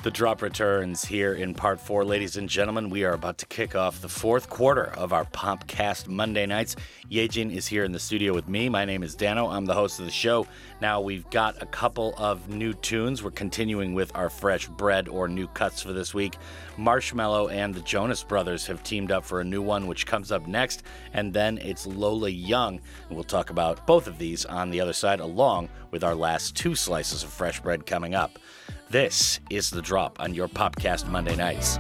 The drop returns here in part four. Ladies and gentlemen, we are about to kick off the fourth quarter of our Popcast Monday nights. Yejin is here in the studio with me. My name is Dano. I'm the host of the show. Now, we've got a couple of new tunes. We're continuing with our fresh bread or new cuts for this week. Marshmello and the Jonas Brothers have teamed up for a new one, which comes up next. And then it's Lola Young. And we'll talk about both of these on the other side, along with our last two slices of fresh bread coming up. This is The Drop on your Popcast Monday nights.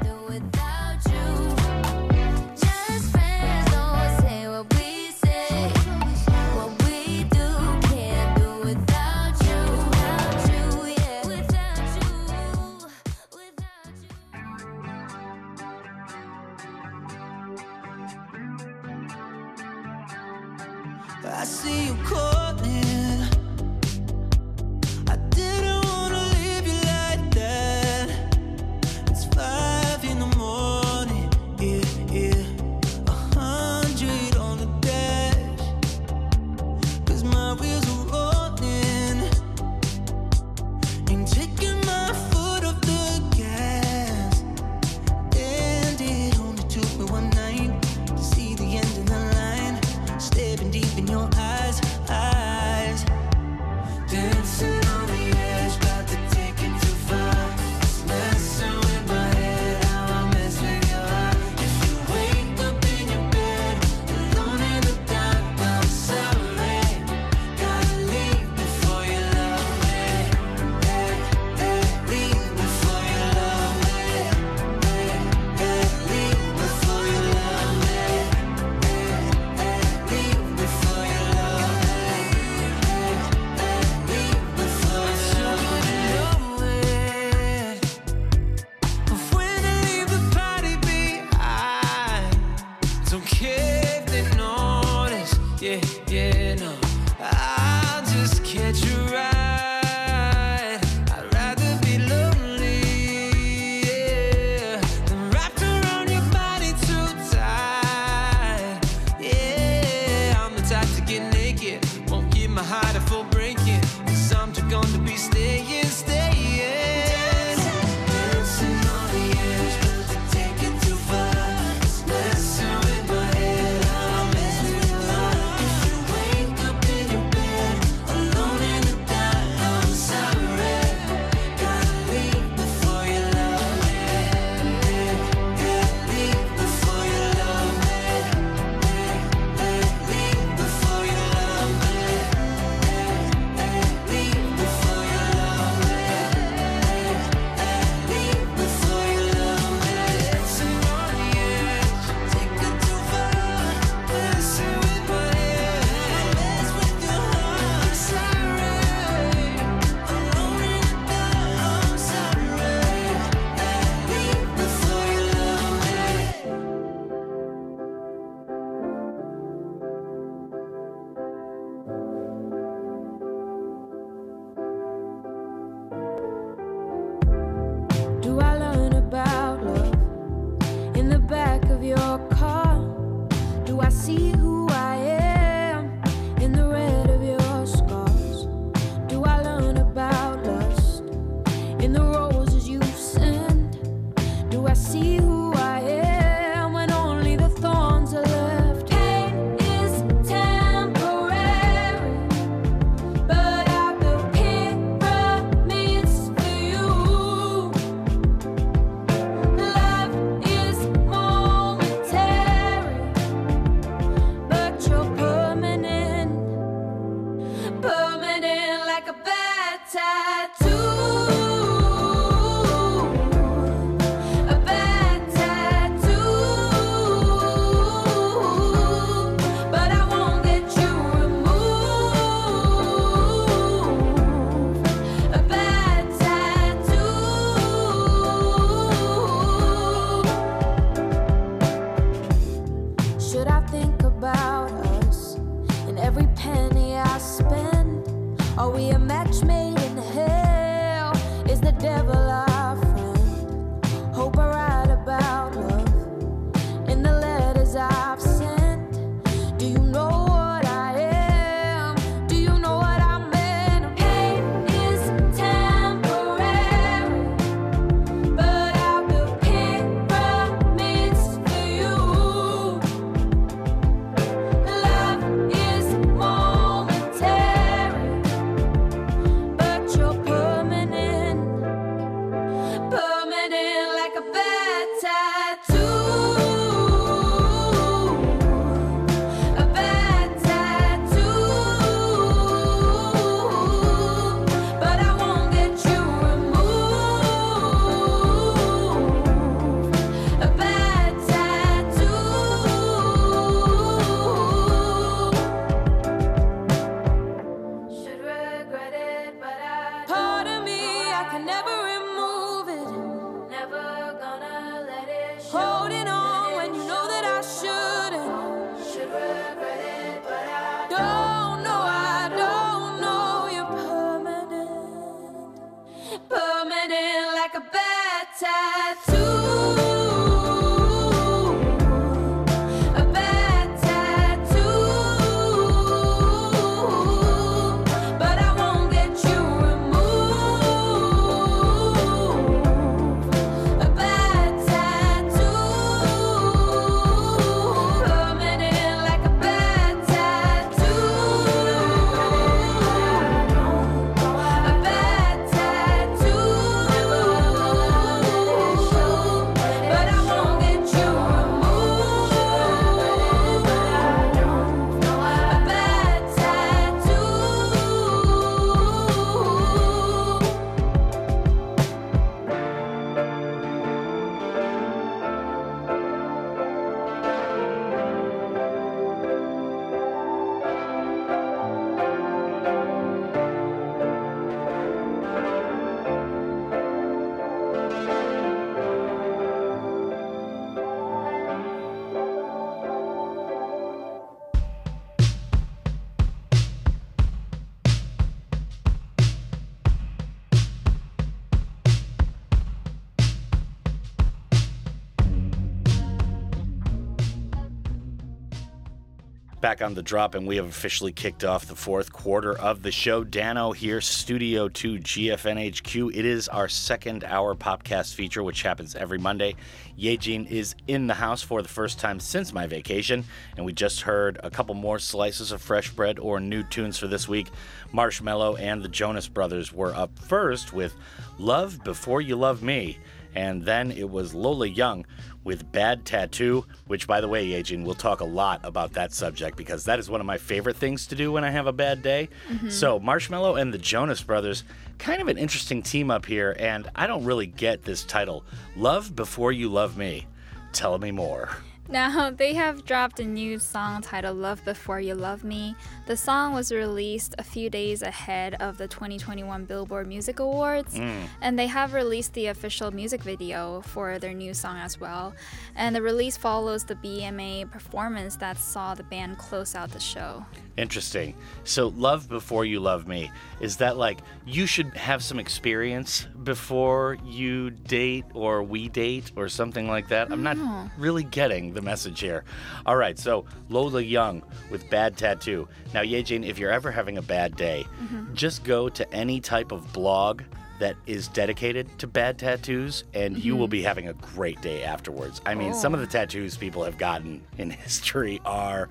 Back on the drop, and we have officially kicked off the fourth quarter of the show. Dano here, Studio 2 GFNHQ. It is our second hour podcast feature, which happens every Monday. Yejin is in the house for the first time since my vacation, and we just heard a couple more slices of fresh bread or new tunes for this week. Marshmello and the Jonas Brothers were up first with Love Before You Love Me, and then it was Lola Young with Bad Tattoo, which, by the way, Yejin, we'll talk a lot about that subject because that is one of my favorite things to do when I have a bad day. Mhm. So, Marshmello and the Jonas Brothers, kind of an interesting team up here, and I don't really get this title Love Before You Love Me. Tell me more. Now, they have dropped a new song titled Love Before You Love Me. The song was released a few days ahead of the 2021 Billboard Music Awards, Mm. and they have released the official music video for their new song as well. And the release follows the BMA performance that saw the band close out the show. Interesting. So, Love Before You Love Me, is that like you should have some experience before you date or we date or something like that? I'm not No. really getting getting the message here. All right, so Lola Young with Bad Tattoo. Now, Yejin, if you're ever having a bad day, Mhm. just go to any type of blog that is dedicated to bad tattoos, and you will Mhm. be having a great day afterwards. I mean, some of Oh. the tattoos people have gotten in history are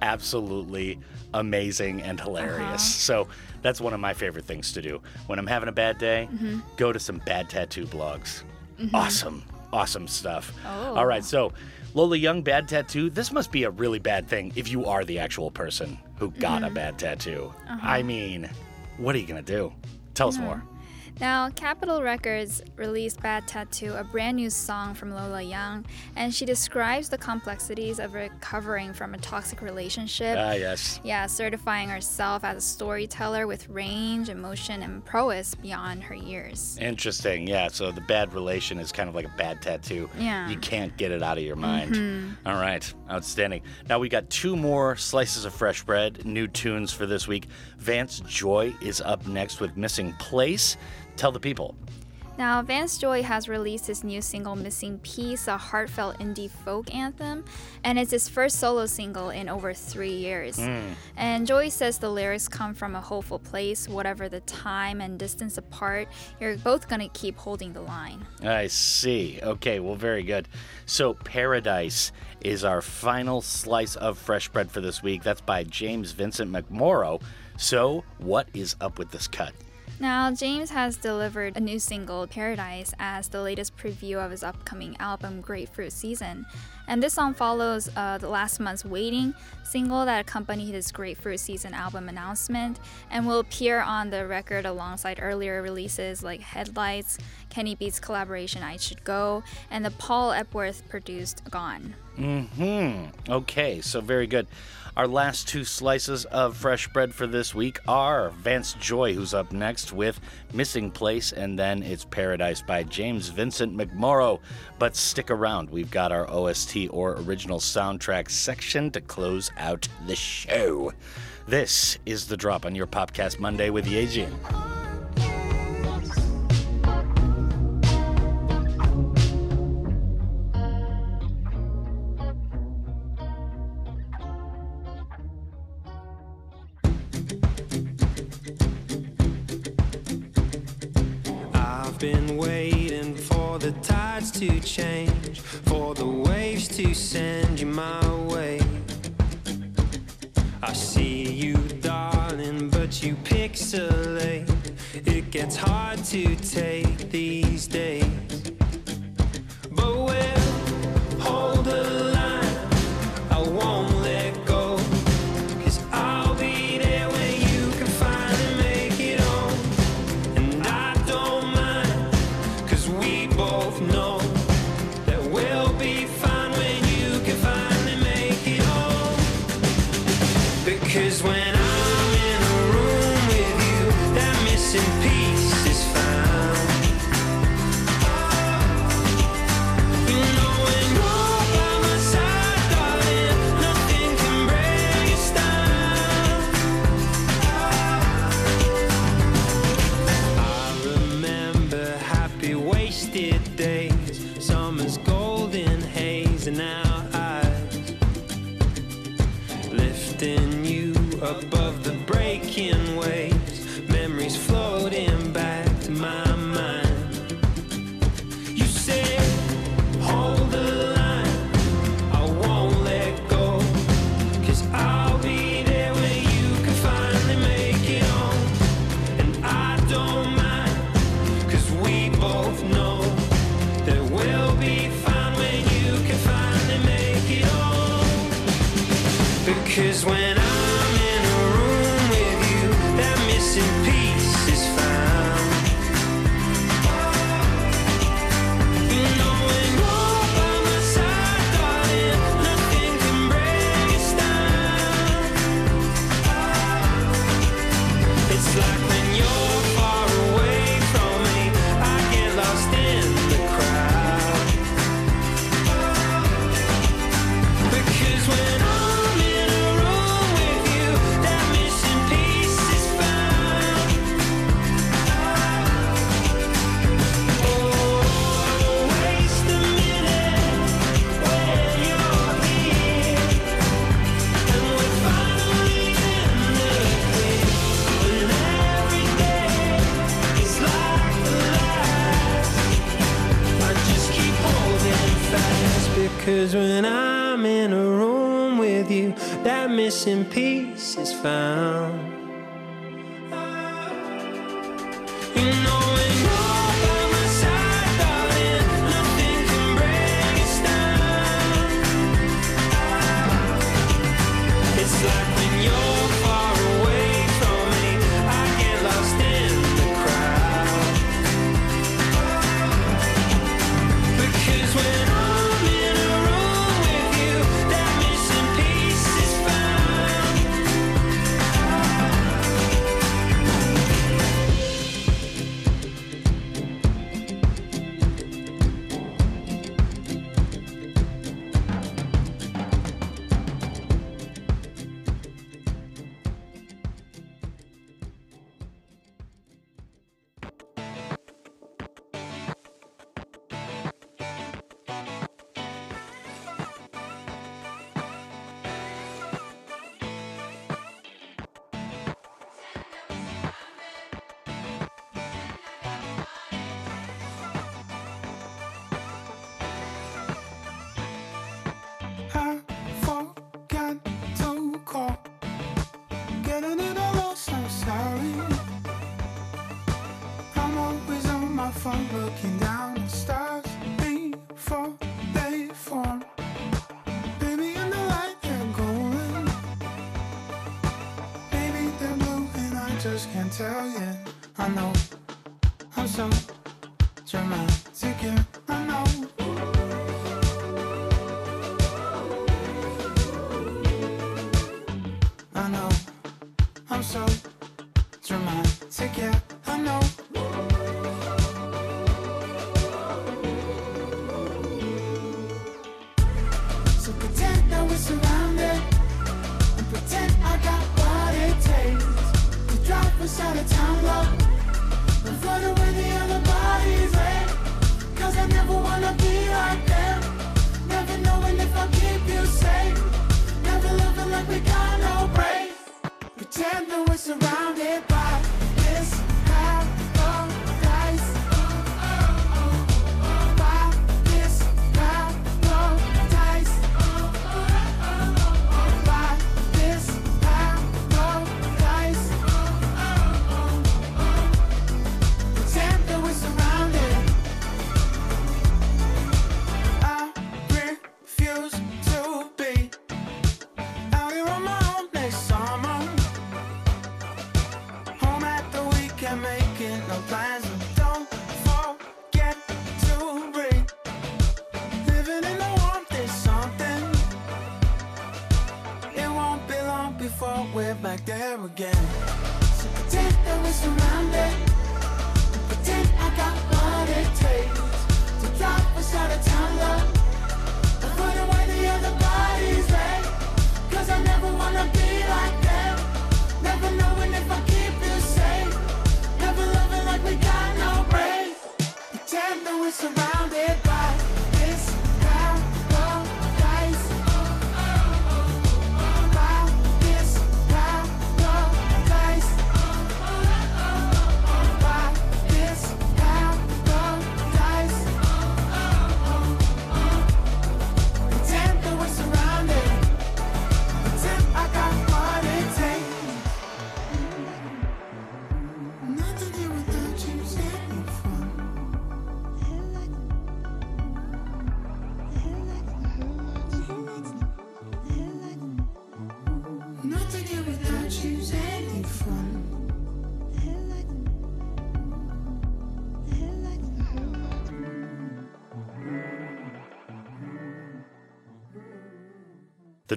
absolutely amazing and hilarious. Uh-huh. So that's one of my favorite things to do. When I'm having a bad day, Mhm. go to some bad tattoo blogs. Mhm. Awesome, awesome stuff. Oh. All right, so Lola Young, bad tattoo. This must be a really bad thing if you are the actual person who got a Mhm. bad tattoo. Uh-huh. I mean, what are you going to do? Tell us more. Now, Capitol Records released Bad Tattoo, a brand new song from Lola Young, and she describes the complexities of recovering from a toxic relationship. Ah, yes. Yeah, certifying herself as a storyteller with range, emotion, and prowess beyond her years. Interesting. Yeah. So the bad relation is kind of like a bad tattoo. Yeah. You can't get it out of your mind. Mhm. All right. Outstanding. Now we got two more slices of fresh bread, new tunes for this week. Vance Joy is up next with Missing Place. Tell the people. Now, Vance Joy has released his new single Missing Piece, a heartfelt indie folk anthem, and it's his first solo single in over three years. Mm. And Joy says the lyrics come from a hopeful place, whatever the time and distance apart, you're both gonna keep holding the line. I see. Okay, well, very good. So, Paradise is our final slice of fresh bread for this week. That's by James Vincent McMorrow. So, what is up with this cut? Now, James has delivered a new single, Paradise, as the latest preview of his upcoming album, Grapefruit Season. And this song follows uh, the last month's Waiting single that accompanied his Grapefruit Season album announcement and will appear on the record alongside earlier releases like Headlights, Kenny Beats collaboration I Should Go, and the Paul Epworth produced Gone. Hmm. Okay, so very good. Our last two slices of fresh bread for this week are Vance Joy, who's up next with Missing Place, and then it's Paradise by James Vincent McMorrow. But stick around, we've got our OST or original soundtrack section to close out the show. This is the drop on your Popcast Monday with Yejin. I've been waiting for the tides to change, for the waves to send you my way. I see you, darling, but you pixelate. It gets hard to take these days.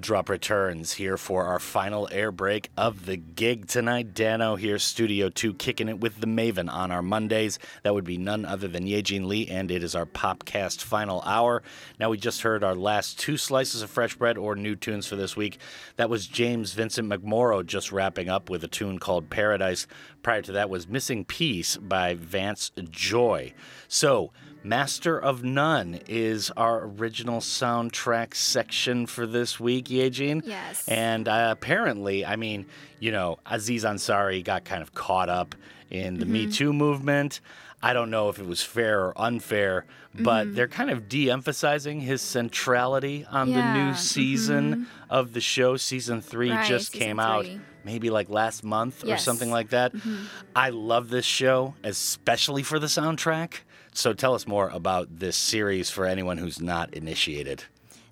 Drop returns here for our final air break of the gig tonight. Dano here, Studio 2, kicking it with the Maven on our Mondays. That would be none other than Yejin Lee, and it is our Popcast final hour. Now, we just heard our last two slices of fresh bread or new tunes for this week. That was James Vincent McMorrow just wrapping up with a tune called Paradise. Prior to that was Missing Piece by Vance Joy. So, Master of None is our original soundtrack section for this week, Yejin. Yes. And uh, apparently, I mean, you know, Aziz Ansari got kind of caught up in the mm-hmm. Me Too movement. I don't know if it was fair or unfair, but mm-hmm. they're kind of de emphasizing his centrality on yeah. the new season mm-hmm. of the show. Season three right, just season came three. out maybe like last month yes. or something like that. Mm-hmm. I love this show, especially for the soundtrack. So tell us more about this series for anyone who's not initiated.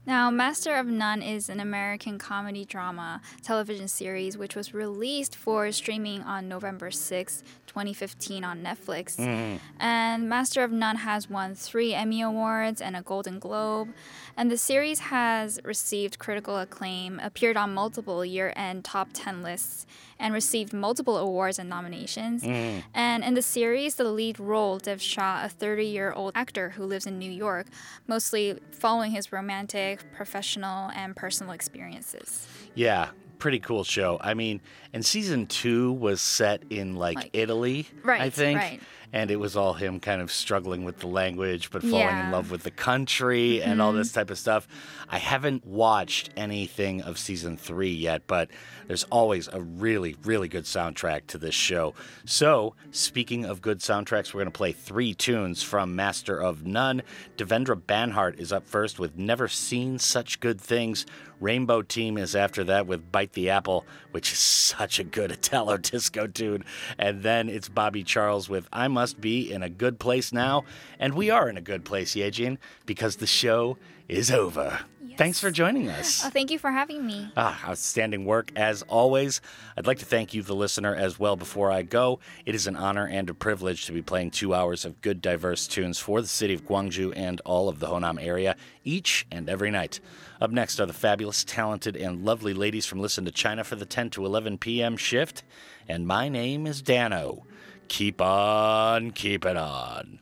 Now, Master of None is an American comedy drama television series which was released for streaming on November 6, 2015 on Netflix. Mm. And Master of None has won three Emmy Awards and a Golden Globe. And the series has received critical acclaim, appeared on multiple year end top 10 lists, and received multiple awards and nominations. Mm. And in the series, the lead role, Dev Shah, a 30 year old actor who lives in New York, mostly following his romantic, professional, and personal experiences. Yeah, pretty cool show. I mean, and season two was set in like, Like- Italy, I think. right. And it was all him kind of struggling with the language, but falling in love with the country and all Mhm. this type of stuff. I haven't watched anything of season three yet, but there's always a really, really good soundtrack to this show. So, speaking of good soundtracks, we're going to play three tunes from Master of None. Devendra Banhart is up first with Never Seen Such Good Things. Rainbow Team is after that with Bite the Apple, which is such a good Italo disco tune. And then it's Bobby Charles with I Must Be in a Good Place Now. And we are in a good place, Yejin, because the show is over. Thanks for joining us. Oh, thank you for having me. Ah, outstanding work as always. I'd like to thank you, the listener, as well before I go. It is an honor and a privilege to be playing two hours of good, diverse tunes for the city of Gwangju and all of the Honam area each and every night. Up next are the fabulous, talented, and lovely ladies from Listen to China for the 10 to 11 p.m. shift. And my name is Dano. Keep on keeping on.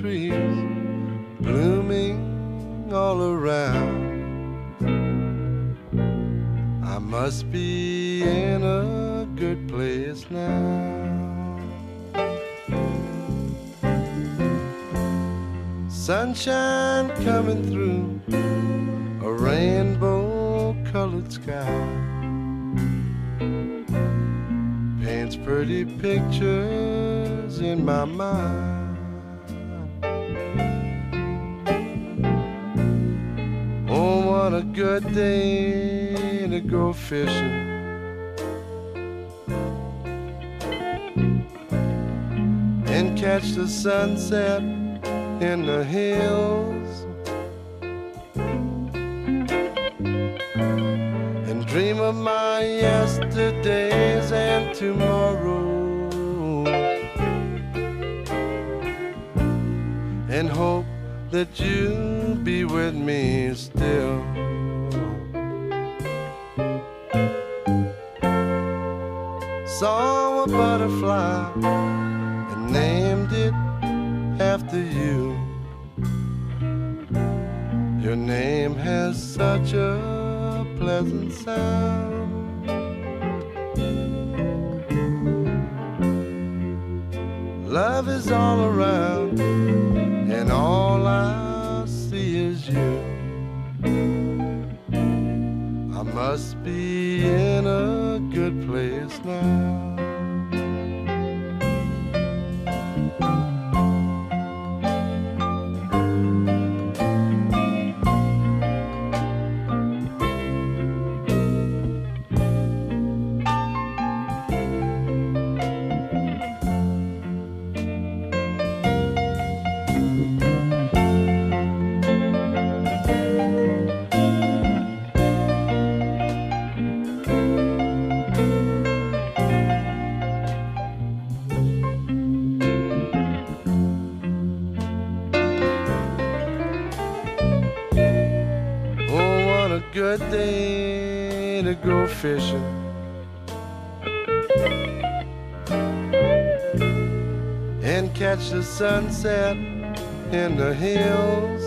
Trees blooming all around. I must be in a good place now. Sunshine coming through a rainbow colored sky paints pretty pictures in my mind. Good day to go fishing. And catch the sunset in the hills. And dream of my yesterdays and tomorrows. And hope that you'll be with me still. Saw a butterfly and named it after you. Your name has such a pleasant sound. Love is all around, and all I see is you. I must be in a now. Fishing. And catch the sunset in the hills.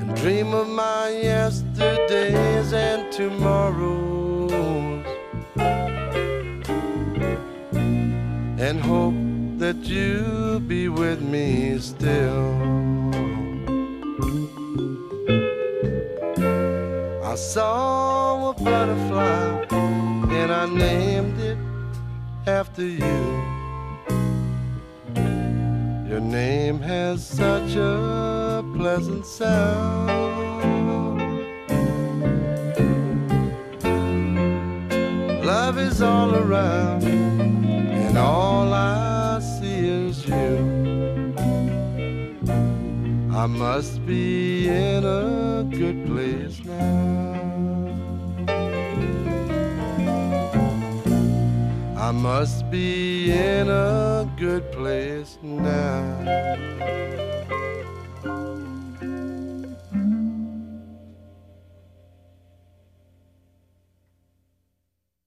And dream of my yesterdays and tomorrows. And hope that you'll be with me still. I saw a butterfly and I named it after you. Your name has such a pleasant sound. Love is all around, and all I I must be in a good place now. I must be in a good place now.